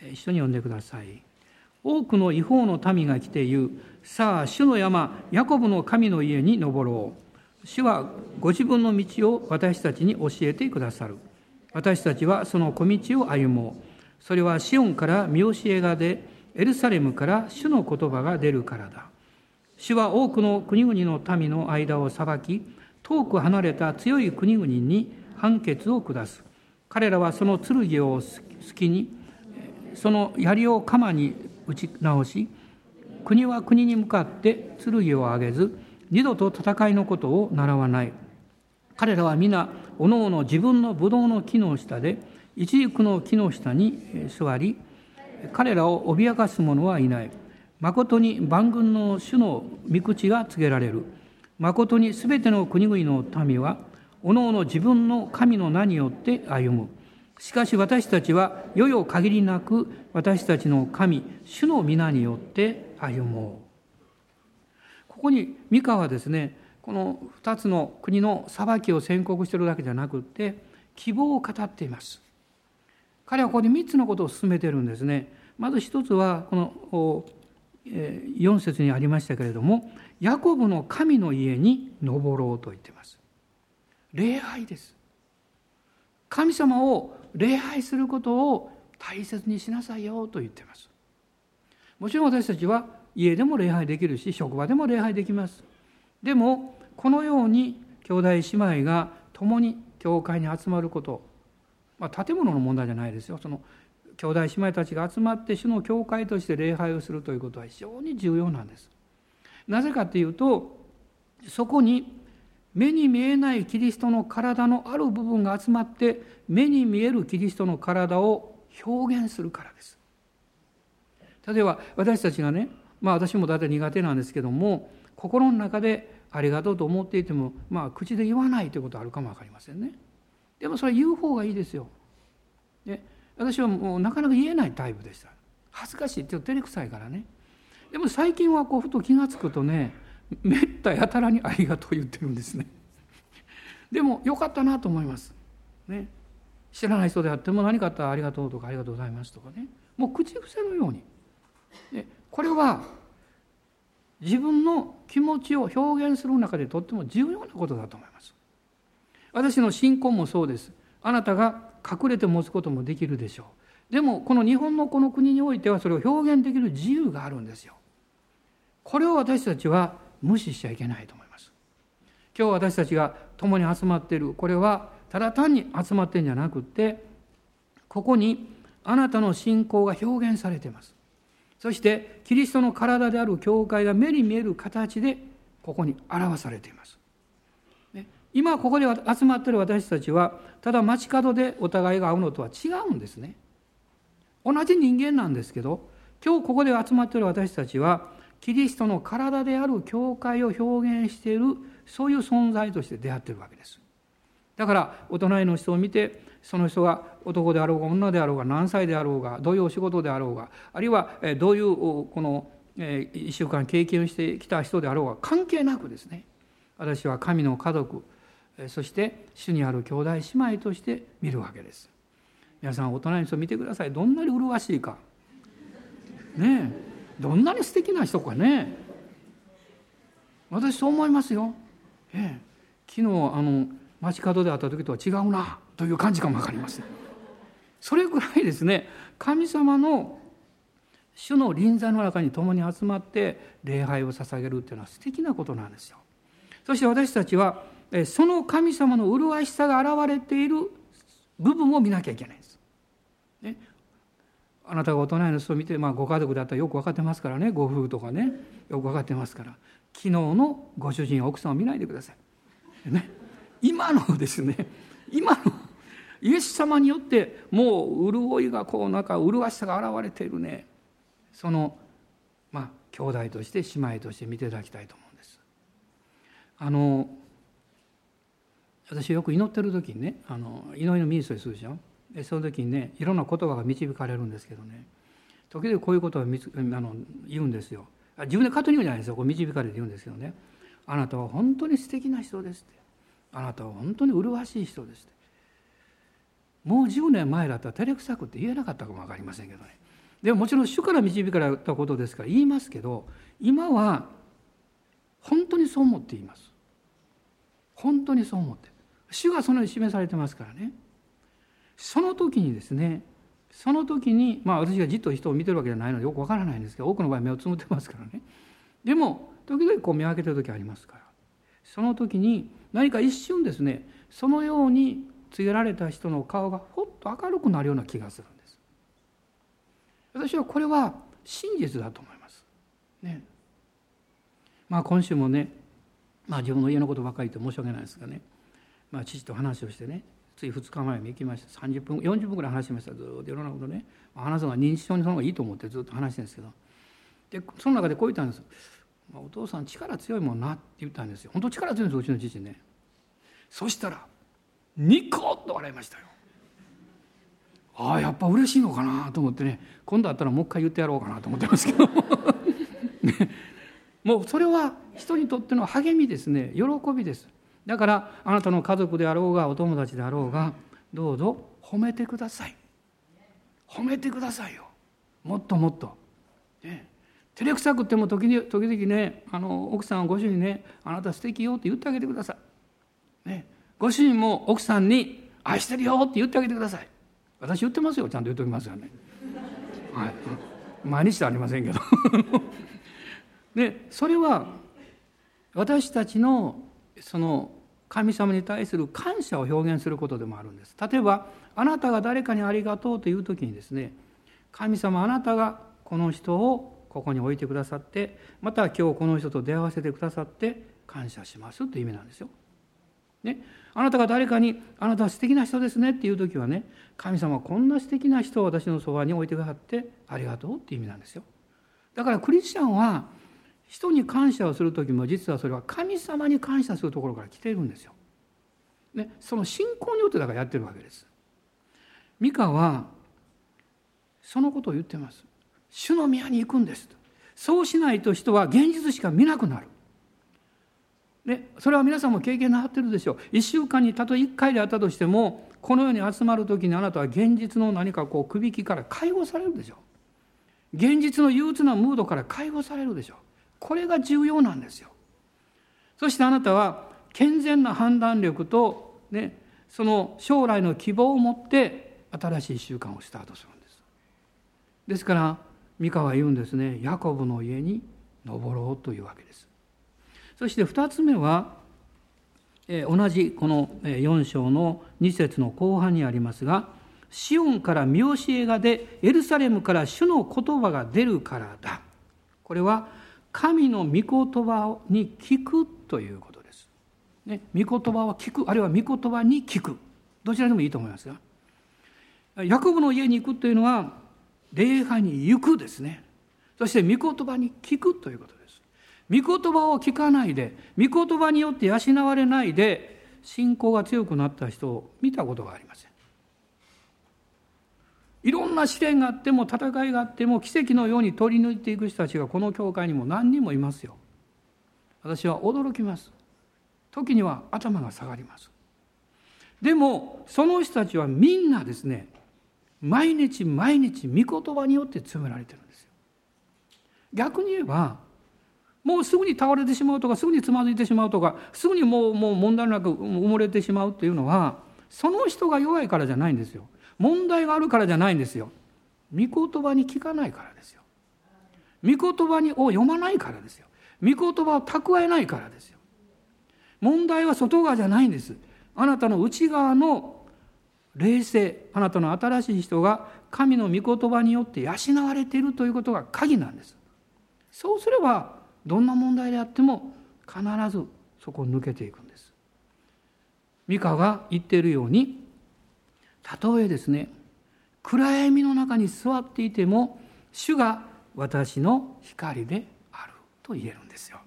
一緒に読んでください。多くの違法の民が来て言う。さあ、主の山、ヤコブの神の家に登ろう。主はご自分の道を私たちに教えてくださる。私たちはその小道を歩もう。それはシオンから見教えが出、エルサレムから主の言葉が出るからだ。主は多くの国々の民の間を裁き、遠く離れた強い国々に判決を下す。彼らはその剣を好きに、その槍を鎌に打ち直し、国は国に向かって剣を上げず、二度と戦いのことを習わない。彼らは皆おのおの自分のブドウの木の下で一軸の木の下に座り彼らを脅かす者はいない誠に万軍の主の御口が告げられる。誠にすべての国々の民はおのおの自分の神の名によって歩む。しかし私たちは世々限りなく私たちの神主の皆によって歩もう。ここに三河はですねこの2つの国の裁きを宣告しているだけじゃなくって希望を語っています。彼はここで3つのことを進めているんですね。まず1つはこの4節にありましたけれどもヤコブの神の家に登ろうと言っています。礼拝です。神様を礼拝することを大切にしなさいよと言っています。もちろん私たちは家でも礼拝できるし職場でも礼拝できます。でもこのように兄弟姉妹が共に教会に集まること、まあ、建物の問題じゃないですよ。その兄弟姉妹たちが集まって主の教会として礼拝をするということは非常に重要なんです。なぜかというとそこに目に見えないキリストの体のある部分が集まって目に見えるキリストの体を表現するからです。例えば私たちがねまあ私も大体苦手なんですけども心の中でありがとうと思っていてもまあ口で言わないということはあるかも分かりませんねでもそれ言う方がいいですよ、私はもうなかなか言えないタイプでした。恥ずかしいって照れくさいからね。でも最近はこうふと気が付くとねめったやたらにありがとう言ってるんですね。でもよかったなと思います。ね。知らない人であっても何かあったらありがとうとかありがとうございますとかね。もう口癖のように。でこれは自分の気持ちを表現する中でとっても重要なことだと思います。私の信仰もそうです。あなたが隠れて持つこともできるでしょう。でもこの日本のこの国においてはそれを表現できる自由があるんですよ。これを私たちは無視しちゃいけないと思います。今日私たちが共に集まっているこれはただ単に集まってるんじゃなくてここにあなたの信仰が表現されています。そしてキリストの体である教会が目に見える形でここに表されています。今ここで集まっている私たちはただ街角でお互いが会うのとは違うんですね。同じ人間なんですけど今日ここで集まっている私たちはキリストの体である教会を表現しているそういう存在として出会っているわけです。だからお隣の人を見てその人が男であろうが女であろうが何歳であろうがどういうお仕事であろうがあるいはどういうこの1週間経験してきた人であろうが関係なくですね私は神の家族そして主にある兄弟姉妹として見るわけです。皆さん大人の人見てください。どんなに麗しいか。ねえ。どんなに素敵な人かね。私そう思いますよ、ええ、昨日あの街角で会った時とは違うなという感じかも分かりません。それぐらいですね。神様の主の臨在の中に共に集まって礼拝を捧げるっていうのは素敵なことなんですよ。そして私たちはその神様の麗しさが現れている部分を見なきゃいけないんです、ね、あなたが大人の人を見て、まあ、ご家族だったらよく分かってますからね。ご夫婦とかね。よく分かってますから。昨日のご主人奥さんを見ないでください、ね、今のですね。今の。イエス様によってもう潤いがこうなんか麗しさが現れているね。そのまあ兄弟として姉妹として見ていただきたいと思うんです。あの私よく祈ってる時にねあの祈りのミニストリーするでしょ？でその時にねいろんな言葉が導かれるんですけどね。時々こういうことをあの言うんですよ。自分で勝手に言うんじゃないですよ。こう導かれて言うんですけどね。あなたは本当に素敵な人ですって。あなたは本当に麗しい人ですって。もう10年前だったら照れくさくって言えなかったかも分かりませんけどね。でももちろん主から導かれたことですから言いますけど今は本当にそう思っています。本当にそう思って。主がそのように示されてますからね。その時にですねその時にまあ私がじっと人を見てるわけじゃないのでよくわからないんですけど多くの場合目をつむってますからね。でも時々こう見分けてる時ありますから。その時に何か一瞬ですねそのように告げられた人の顔がほっと明るくなるような気がするんです。私はこれは真実だと思います。ね。まあ今週もねまあ自分の家のことばかり言って申し訳ないですがね。まあ父と話をしてねつい2日前に行きました。30分40分ぐらい話しました。ずっといろんなことね。話すのが認知症にその方がいいと思ってずっと話してるんですけど。でその中でこう言ったんです。まあ、お父さん力強いもんなって言ったんですよ。本当力強いんですうちの父ね。そしたらニコッと笑いましたよ。ああやっぱ嬉しいのかなと思ってね。今度あったらもう一回言ってやろうかなと思ってますけど、ね、もうそれは人にとっての励みですね。喜びです。だからあなたの家族であろうがお友達であろうがどうぞ褒めてください。褒めてくださいよ。もっともっと、ね、照れくさくても時に時々ねあの奥さんご主人ねあなた素敵よって言ってあげてください、ね、ご主人も奥さんに愛してるよって言ってあげてください。私言ってますよ。ちゃんと言っておきますよね。はい。毎日ではありませんけど。で それは私たちのその神様に対する感謝を表現することでもあるんです例えばあなたが誰かにありがとうという時にですね神様あなたがこの人をここに置いてくださってまた今日この人と出会わせてくださって感謝しますという意味なんですよ。ね、あなたが誰かに「あなたは素敵な人ですね」っていう時はね神様はこんな素敵な人を私のそばに置いてくださってありがとうっていう意味なんですよ。だからクリスチャンは人に感謝をする時も実はそれは神様に感謝するところから来ているんですよ。ね、その信仰によってだからやってるわけです。ミカはそのことを言ってます。主の宮に行くんですそうしないと人は現実しか見なくなる。ね、それは皆さんも経験なってるでしょう。1週間にたとえ1回であったとしてもこのように集まる時にあなたは現実の何かこうくびきから解放されるでしょう。現実の憂鬱なムードから解放されるでしょう。これが重要なんですよ。そしてあなたは健全な判断力と、ね、その将来の希望を持って新しい習慣をスタートするんです。ですから三河は言うんですねヤコブの家に登ろうというわけです。そして2つ目は同じこの4章の2節の後半にありますが「シオンから見教えが出エルサレムから主の言葉が出るからだ」これは神の御言葉に聞くということです。ね、御言葉は聞くあるいは御言葉に聞く。どちらでもいいと思いますが。ヤコブの家に行くというのは礼拝に行くですね。そして御言葉に聞くということです。御言葉を聞かないで御言葉によって養われないで信仰が強くなった人を見たことがありませんいろんな試練があっても戦いがあっても奇跡のように取り抜いていく人たちがこの教会にも何人もいますよ。私は驚きます。時には頭が下がります。でもその人たちはみんなですね毎日毎日御言葉によって詰められてるんですよ。逆に言えばもうすぐに倒れてしまうとかすぐにつまずいてしまうとかすぐにもうもう問題なく埋もれてしまうっていうのはその人が弱いからじゃないんですよ。問題があるからじゃないんですよ。御言葉に聞かないからですよ。御言葉にを読まないからですよ。御言葉を蓄えないからですよ。問題は外側じゃないんです。あなたの内側の霊性、あなたの新しい人が神の御言葉によって養われているということが鍵なんです。そうすればどんな問題であっても必ずそこを抜けていくんです。ミカが言っているようにたとえですね。暗闇の中に座っていても主が私の光であると言えるんですよ。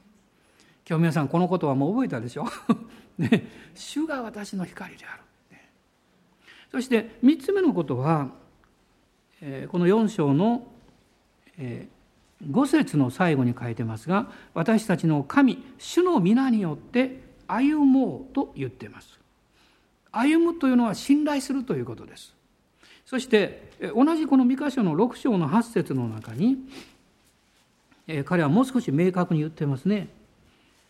今日皆さんこのことはもう覚えたでしょ？ね、主が私の光である、そして3つ目のことは、え、この4章の、え、5節の最後に書いてますが私たちの神主の皆によって歩もうと言ってます。歩むというのは信頼するということです。そして同じこの三箇所の6章の8節の中に彼はもう少し明確に言ってますね。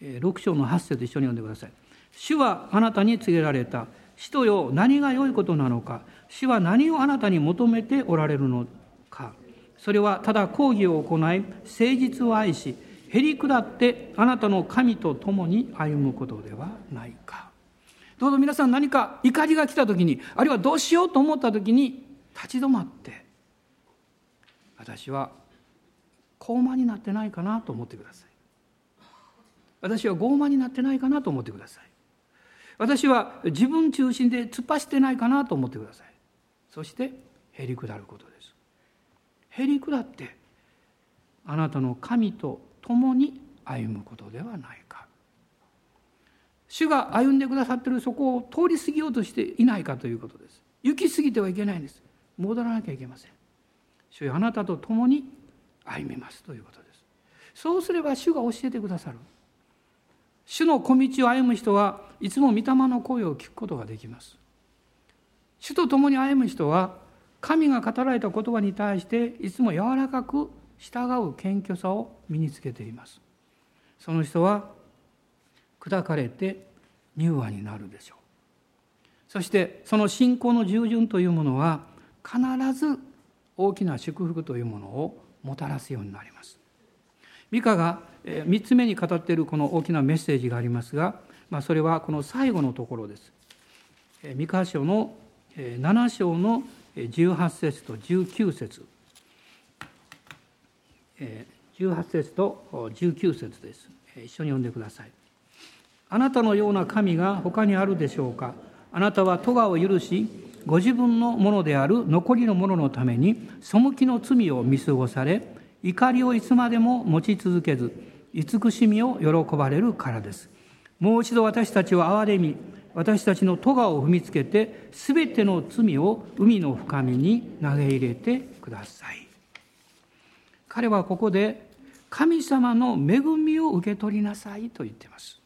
6章の8節一緒に読んでください。主はあなたに告げられた。人よ何が良いことなのか。主は何をあなたに求めておられるのか。それはただ講義を行い、誠実を愛し、へり下ってあなたの神と共に歩むことではないか。どうぞ皆さん何か怒りが来た時にあるいはどうしようと思った時に立ち止まって私は高慢になってないかなと思ってください。私は傲慢になってないかなと思ってください。私は自分中心で突っ走ってないかなと思ってください。そしてへり下ることです。へり下ってあなたの神と共に歩むことではないか。主が歩んでくださっているそこを通り過ぎようとしていないかということです。行き過ぎてはいけないんです。戻らなきゃいけません。主よあなたと共に歩みますということです。そうすれば主が教えてくださる。主の小道を歩む人はいつも御霊の声を聞くことができます。主と共に歩む人は神が語られた言葉に対していつも柔らかく従う謙虚さを身につけています。その人は砕かれて柔和になるでしょう。そしてその信仰の従順というものは必ず大きな祝福というものをもたらすようになります。ミカが3つ目に語っているこの大きなメッセージがありますが、まあ、それはこの最後のところです。ミカ書の7章の18節と19節。18節と19節です。一緒に読んでください。あなたのような神が他にあるでしょうか？あなたは咎を許しご自分のものである残りのもののために背きの罪を見過ごされ怒りをいつまでも持ち続けず慈しみを喜ばれるからです。もう一度私たちを憐れみ私たちの咎を踏みつけて全ての罪を海の深みに投げ入れてください。彼はここで神様の恵みを受け取りなさいと言っています。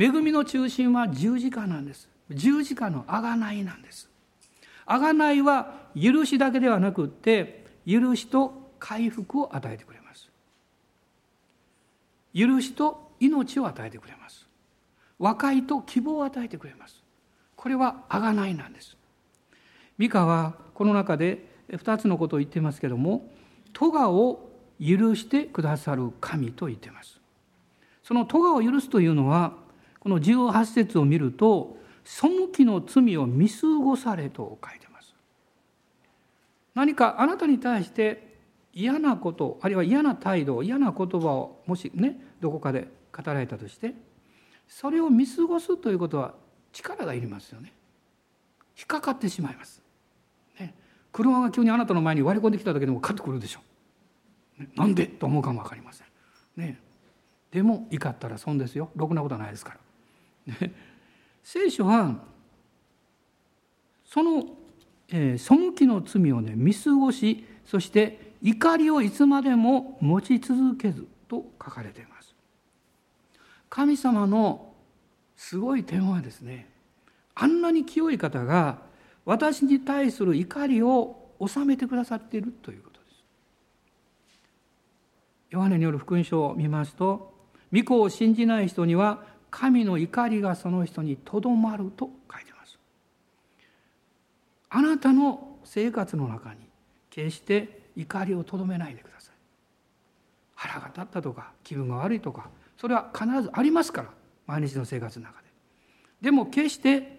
恵みの中心は十字架なんです。十字架の贖いなんです。贖いは許しだけではなくって許しと回復を与えてくれます。許しと命を与えてくれます。和解と希望を与えてくれます。これは贖いなんです。ミカはこの中で2つのことを言っていますけども咎を許してくださる神と言っています。その咎を許すというのはこの18節を見ると背きの罪を見過ごされと書いてます。何かあなたに対して嫌なことあるいは嫌な態度嫌な言葉をもしねどこかで語られたとしてそれを見過ごすということは力がいりますよね。引っかかってしまいます、ね、車が急にあなたの前に割り込んできただけでもカッとくるでしょ。う、ね、なんで？と思うかも分かりません、ね、でも怒ったら損ですよ。ろくなことはないですから、ね、聖書はその、えー、背きの罪をね見過ごしそして怒りをいつまでも持ち続けずと書かれています神様のすごい点はですねあんなに清い方が私に対する怒りを収めてくださっているということです。ヨハネによる福音書を見ますと御子を信じない人には神の怒りがその人にとどまると書いてます。あなたの生活の中に決して怒りをとどめないでください。腹が立ったとか気分が悪いとかそれは必ずありますから毎日の生活の中で。でも決して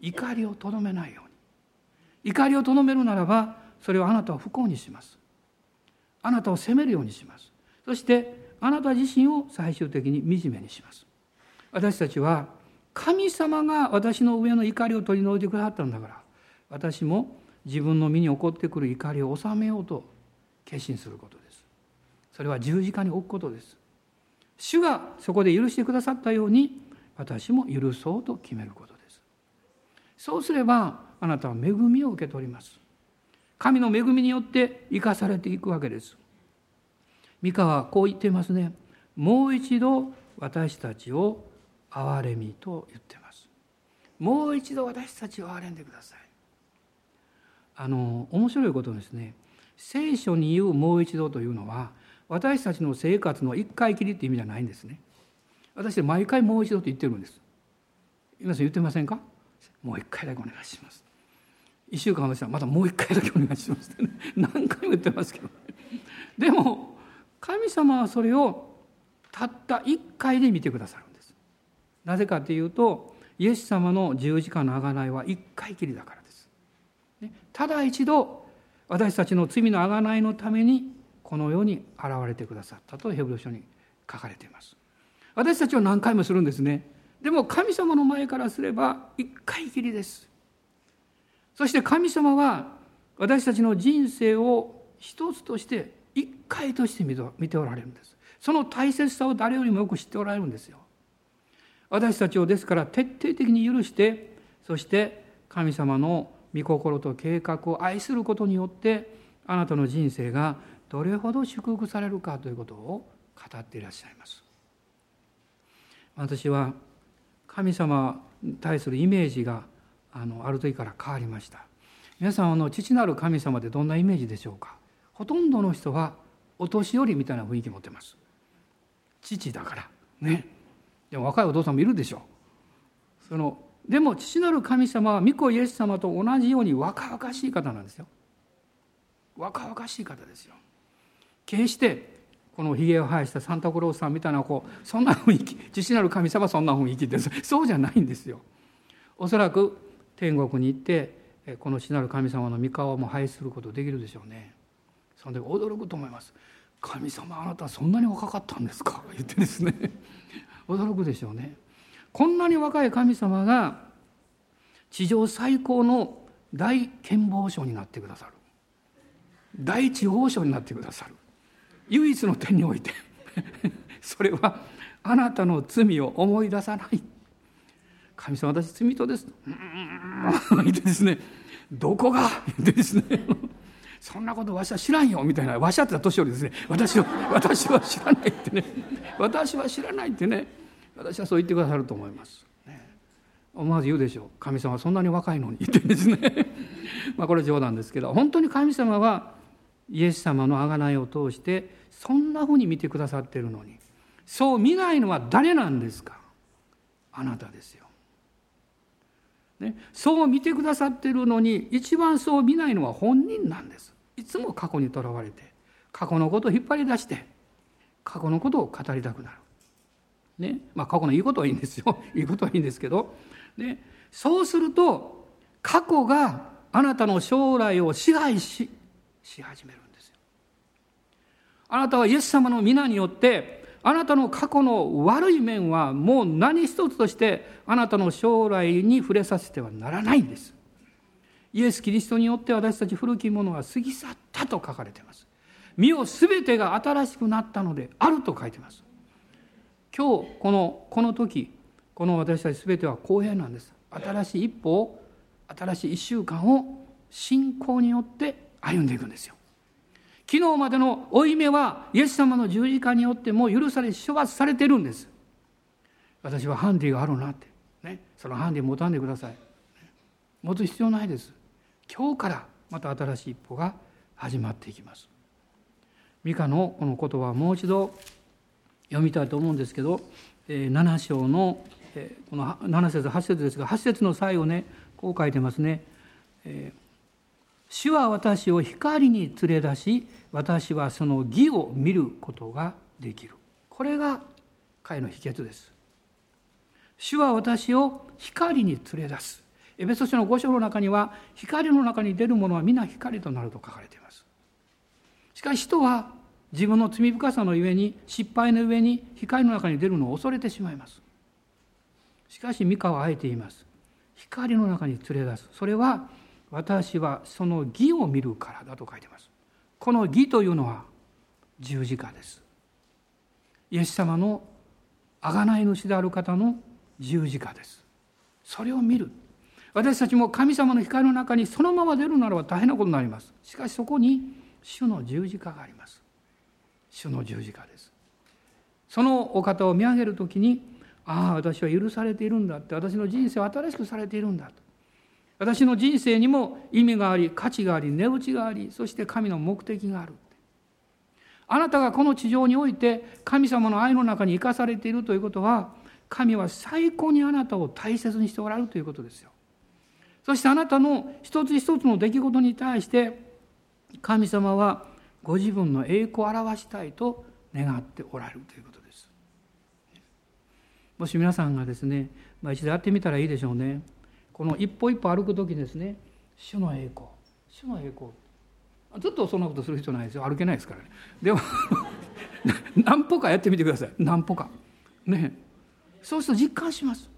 怒りをとどめないように。怒りをとどめるならばそれはあなたを不幸にします。あなたを責めるようにします。そしてあなた自身を最終的に惨めにします。私たちは神様が私の上の怒りを取り除いてくださったんだから私も自分の身に起こってくる怒りを収めようと決心することです。それは十字架に置くことです。主がそこで許してくださったように私も許そうと決めることです。そうすればあなたは恵みを受け取ります。神の恵みによって生かされていくわけです。ミカはこう言っていますね。もう一度私たちを憐れみと言ってます。もう一度私たちを憐れんでください。あの面白いことですね。聖書に言うもう一度というのは私たちの生活の一回きりって意味じゃないんですね。私は毎回もう一度と言ってるんです。皆さん言ってませんか？もう一回だけお願いします。一週間の人はまたもう一回だけお願いしますってね。何回も言ってますけど、でも神様はそれをたった一回で見てくださる。なぜかというとイエス様の十字架の贖いは一回きりだからです、ただ一度私たちの罪の贖いのためにこの世に現れてくださったとヘブル書に書かれています。私たちは何回もするんですね。でも神様の前からすれば一回きりです。そして神様は私たちの人生を一つとして一回として見ておられるんです。その大切さを誰よりもよく知っておられるんですよ。私たちをですから徹底的に許してそして神様の御心と計画を愛することによってあなたの人生がどれほど祝福されるかということを語っていらっしゃいます。私は神様に対するイメージがあのある時から変わりました。皆さんあの父なる神様ってどんなイメージでしょうか？ほとんどの人はお年寄りみたいな雰囲気持ってます。父だから。ね。でも若いお父さんもいるでしょうそのでも父なる神様は御子イエス様と同じように若々しい方なんですよ若々しい方ですよ決してこのひげを生やしたサンタクロースさんみたいなこうそんな雰囲気父なる神様そんな雰囲気ですそうじゃないんですよ。おそらく天国に行ってこの父なる神様の御顔も拝することできるでしょうね。その時驚くと思います。神様あなたそんなに若かったんですか？言ってですね驚くでしょうね。こんなに若い神様が地上最高の大健忘症になってくださる。大地方症になってくださる。唯一の点において。それはあなたの罪を思い出さない。神様私罪人です。うん。言ってですね。どこが？ですね。そんなことわしは知らんよみたいなわしゃってた年寄りですね。私は私は知らないってね。私は知らないってね。私はそう言ってくださると思います、ね、思わず言うでしょう。神様はそんなに若いのに言ってですね。まあこれ冗談ですけど本当に神様はイエス様の贖いを通してそんなふうに見てくださっているのにそう見ないのは誰なんですか？あなたですよ。ね、そう見てくださっているのに一番そう見ないのは本人なんです。いつも過去にとらわれて過去のことを引っ張り出して過去のことを語りたくなる。ねまあ、過去のいいことはいいんですよ いいことはいいんですけど、ね、そうすると過去があなたの将来を支配しし始めるんですよ。あなたはイエス様の皆によってあなたの過去の悪い面はもう何一つとしてあなたの将来に触れさせてはならないんです。イエス・キリストによって私たち古きものは過ぎ去ったと書かれています。身を全てが新しくなったのであると書いています。今日このこの時この私たち全ては公平なんです。新しい一歩を新しい一週間を信仰によって歩んでいくんですよ。昨日までの負い目はイエス様の十字架によってもう許され処罰されてるんです。私はハンディがあるなって。ね。そのハンディ持たんでください。持つ必要ないです。今日からまた新しい一歩が始まっていきます。ミカのこの言葉をもう一度読みたいと思うんですけど、7章のこの7節8節ですが8節の最後ねこう書いてますね。主は私を光に連れ出し私はその義を見ることができるこれが彼の秘訣です主は私を光に連れ出すエベソ書の5章の中には光の中に出るものは皆光となると書かれています。しかし人は自分の罪深さのゆえに失敗の上に光の中に出るのを恐れてしまいます。しかしミカはあえて言います。光の中に連れ出す。それは私はその義を見るからだと書いてます。この義というのは十字架です。イエス様の贖い主である方の十字架です。それを見る。私たちも神様の光の中にそのまま出るならば大変なことになります。しかしそこに主の十字架があります。主の十字架です。そのお方を見上げる時にああ私は許されているんだって。私の人生は新しくされているんだと。私の人生にも意味があり価値があり値打ちがありそして神の目的があるあなたがこの地上において神様の愛の中に生かされているということは神は最高にあなたを大切にしておられるということですよ。そしてあなたの一つ一つの出来事に対して神様はご自分の栄光を表したいと願っておられるということです。もし皆さんがですね、まあ、一度やってみたらいいでしょうね。この一歩一歩歩く時ですね主の栄光主の栄光。ずっとそんなことする必要ないですよ。歩けないですからね。でも 何歩かやってみてください。何歩か。ね。そうすると実感します。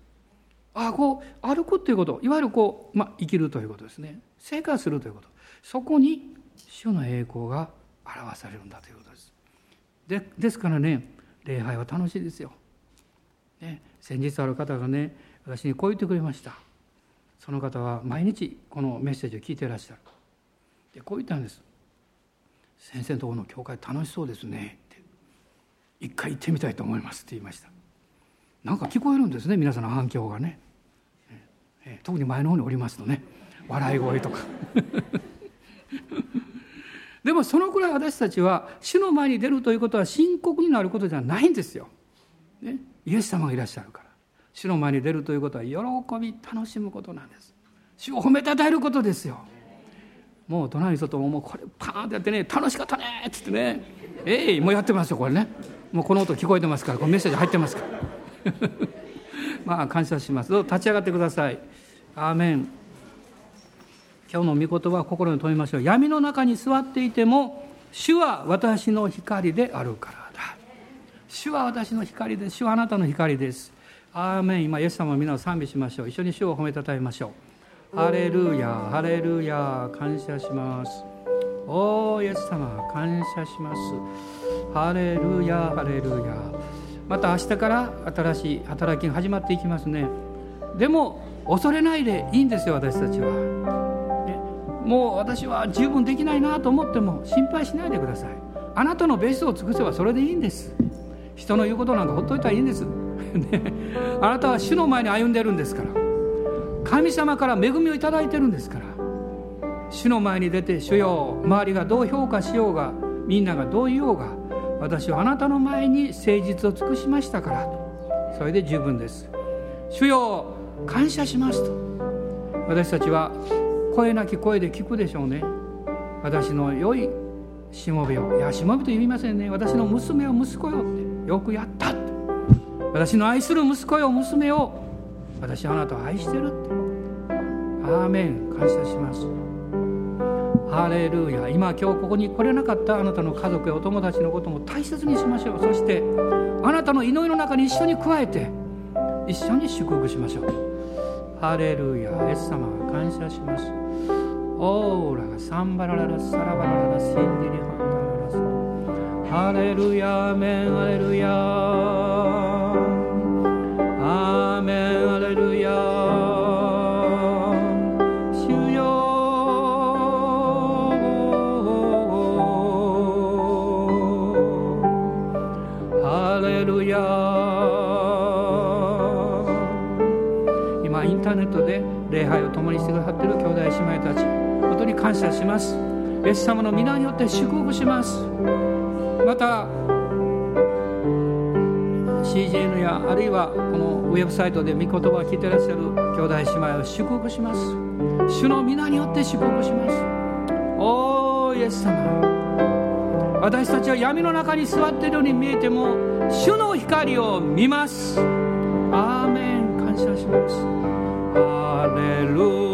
あこう歩くということ。いわゆるこう、まあ、生きるということですね。生活するということ。そこに主の栄光が表されるんだということです。でですからね礼拝は楽しいですよ、ね、先日ある方がね私にこう言ってくれました。その方は毎日このメッセージを聞いていらっしゃる。でこう言ったんです「先生のところの教会楽しそうですね」って「一回行ってみたいと思います」って言いました。なんか聞こえるんですね皆さんの反響がね、特に前の方におりますとね笑い声とか。でもそのくらい私たちは主の前に出るということは深刻になることじゃないんですよ、ね、イエス様がいらっしゃるから。主の前に出るということは喜び楽しむことなんです。主を褒めたたえることですよ。もう隣の人ともうこれパーンってやってね楽しかったねっつってね。えいもうやってますよこれね。もうこの音聞こえてますからこのメッセージ入ってますから。まあ感謝します。どうぞ立ち上がってください。アーメン。今日の御言葉は心に留めましょう。闇の中に座っていても主は私の光であるからだ。主は私の光です。主はあなたの光です。アーメン。今イエス様を皆を賛美しましょう。一緒に主を褒めたたえましょう。ハレルヤハレルヤ感謝します。おーイエス様感謝します。ハレルヤハレルヤまた明日から新しい働きが始まっていきますね。でも恐れないでいいんですよ私たちは、ね、もう私は十分できないなと思っても心配しないでください。あなたのベストを尽くせばそれでいいんです。人の言うことなんかほっといたらいいんです、ね、あなたは主の前に歩んでるんですから。神様から恵みをいいてるんですから。主の前に出て主よ周りがどう評価しようがみんながどう言おうが私はあなたの前に誠実を尽くしましたから。それで十分です。主よ感謝しますと。私たちは声なき声で聞くでしょうね。私の良いしもべをいやしもべと言いませんね。私の娘を息子よってよくやった私の愛する息子よ娘を私あなたを愛してるって。アーメン感謝します。ハレルヤ。今今日ここに来れなかったあなたの家族やお友達のことも大切にしましょう。そしてあなたの祈りの中に一緒に加えて一緒に祝福しましょう。ハレルヤ。イエス様は感謝します。オーラがサンバラララサラバラララシンディリハンダララハレルヤメンハレルヤ。拝を共にしてくださっている兄弟姉妹たち本当に感謝します。イエス様の皆によって祝福します。また CGN やあるいはこのウェブサイトで御言葉を聞いてらっしゃる兄弟姉妹を祝福します。主の皆によって祝福します。おーイエス様。私たちは闇の中に座っているように見えても主の光を見ます。アーメン。感謝します。ハ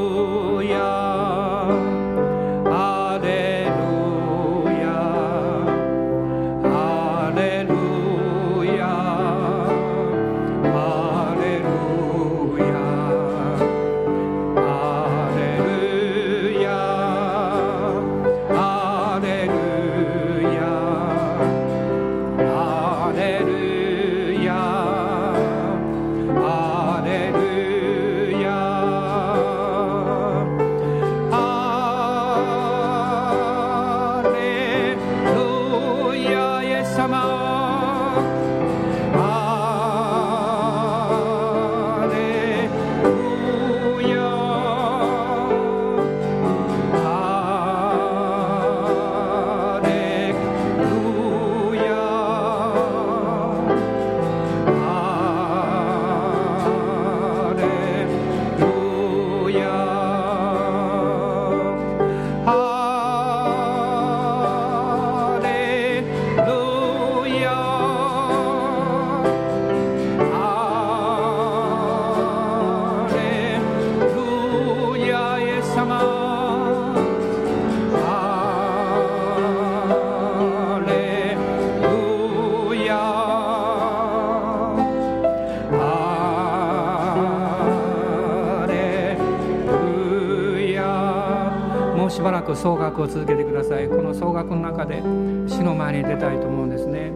を続けてください。この総額の中で死の前に出たいと思うんですね。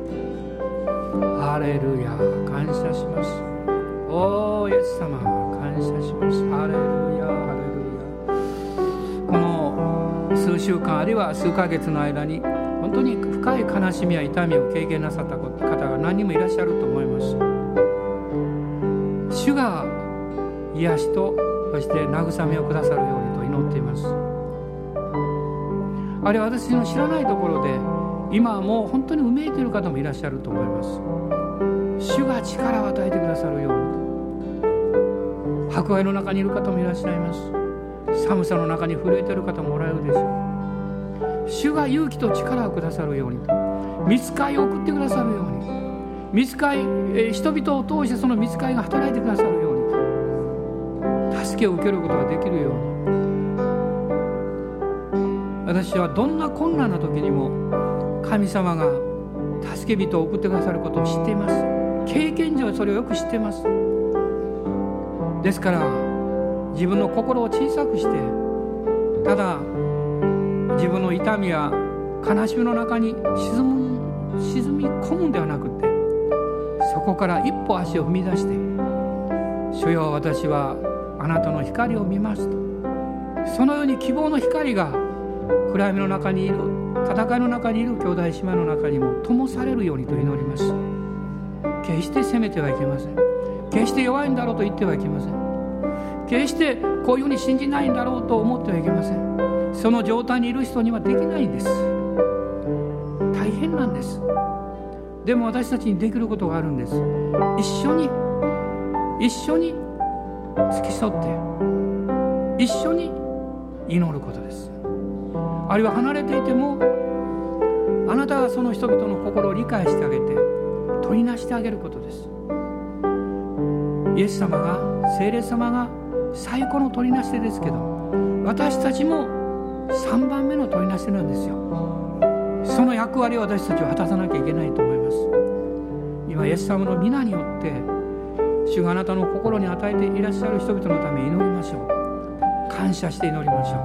ハレルヤ感謝します。おーイエス様。感謝します。ハレルヤハレルヤこの数週間あるいは数ヶ月の間に本当に深い悲しみや痛みを経験なさった方が何人もいらっしゃると思います。主が癒しとそして慰めをくださるあるいは私の知らないところで今はもう本当にうめいている方もいらっしゃると思います。主が力を与えてくださるように。迫害の中にいる方もいらっしゃいます。寒さの中に震えている方もおられるでしょう。主が勇気と力をくださるように。見つかいを送ってくださるように。見つかい、人々を通してその見つかいが働いてくださるように。助けを受けることができるように。私はどんな困難な時にも神様が助け人を送ってくださることを知っています。経験上それをよく知っています。ですから自分の心を小さくしてただ自分の痛みや悲しみの中に沈む沈み込むんではなくてそこから一歩足を踏み出して「主よ私はあなたの光を見ます」とそのように希望の光が暗闇の中にいる戦いの中にいる兄弟姉妹の中にも灯されるようにと祈ります。決して責めてはいけません。決して弱いんだろうと言ってはいけません。決してこういうふうに信じないんだろうと思ってはいけません。その状態にいる人にはできないんです。大変なんです。でも私たちにできることがあるんです。一緒に一緒に付き添って一緒に祈ることです。あるいは離れていてもあなたがその人々の心を理解してあげて取りなしてあげることです。イエス様が聖霊様が最高の取りなし手ですけど私たちも3番目の取りなし手なんですよ。その役割を私たちは果たさなきゃいけないと思います。今イエス様の皆によって主があなたの心に与えていらっしゃる人々のため祈りましょう。感謝して祈りましょう。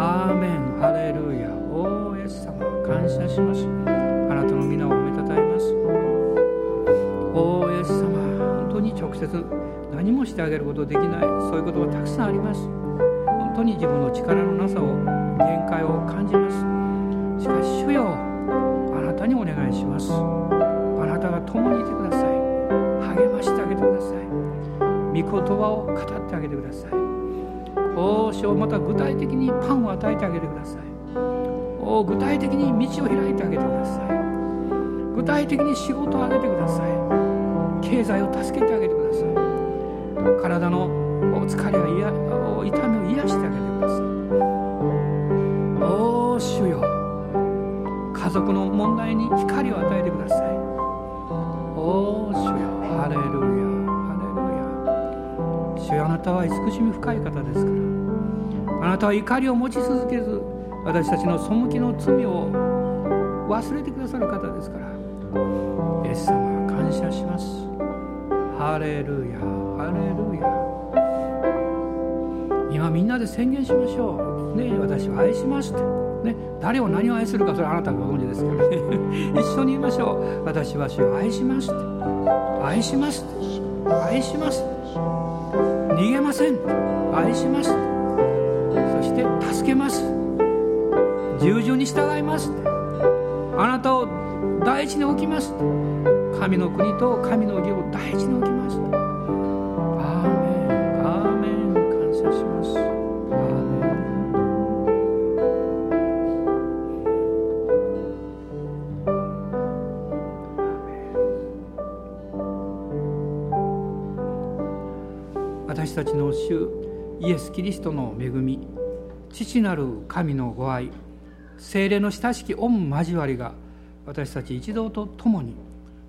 アーメン。ハレルヤ。おーイエス様感謝します。あなたの皆を褒めたたえます。おーイエス様本当に直接何もしてあげることできない。そういうことがたくさんあります。本当に自分の力のなさを限界を感じます。しかし主よあなたにお願いします。あなたが共にいてください。励ましてあげてください。御言葉を語ってあげてください。おお主また具体的にパンを与えてあげてください。お具体的に道を開いてあげてください。具体的に仕事をあげてください。経済を助けてあげてください。体の疲れや痛みを癒してあげてください。おお主よ。家族の問題に光を与えてください。おお主よ。ハレルヤ。ハレルヤ。主よあなたは慈しみ深い方ですから。あなたは怒りを持ち続けず私たちの背きの罪を忘れてくださる方ですから。イエス様感謝します。ハレルヤハレルヤ。今みんなで宣言しましょう。ね私は愛しますって。ね、誰を何を愛するかそれはあなたがご存知ですから。ね 一緒に言いましょう。私は主を愛しますって。愛しますって。愛します逃げません愛しますそして助けます。従順に従います。あなたを第一に置きます。神の国と神の義を第一に置きます。アーメン。アーメン。感謝します。アーメン。私たちの主イエス・キリストの恵み父なる神のご愛精霊の親しき御交わりが私たち一同と共に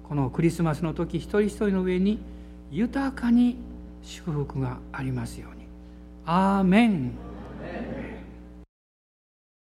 このクリスマスの時一人一人の上に豊かに祝福がありますように。アーメン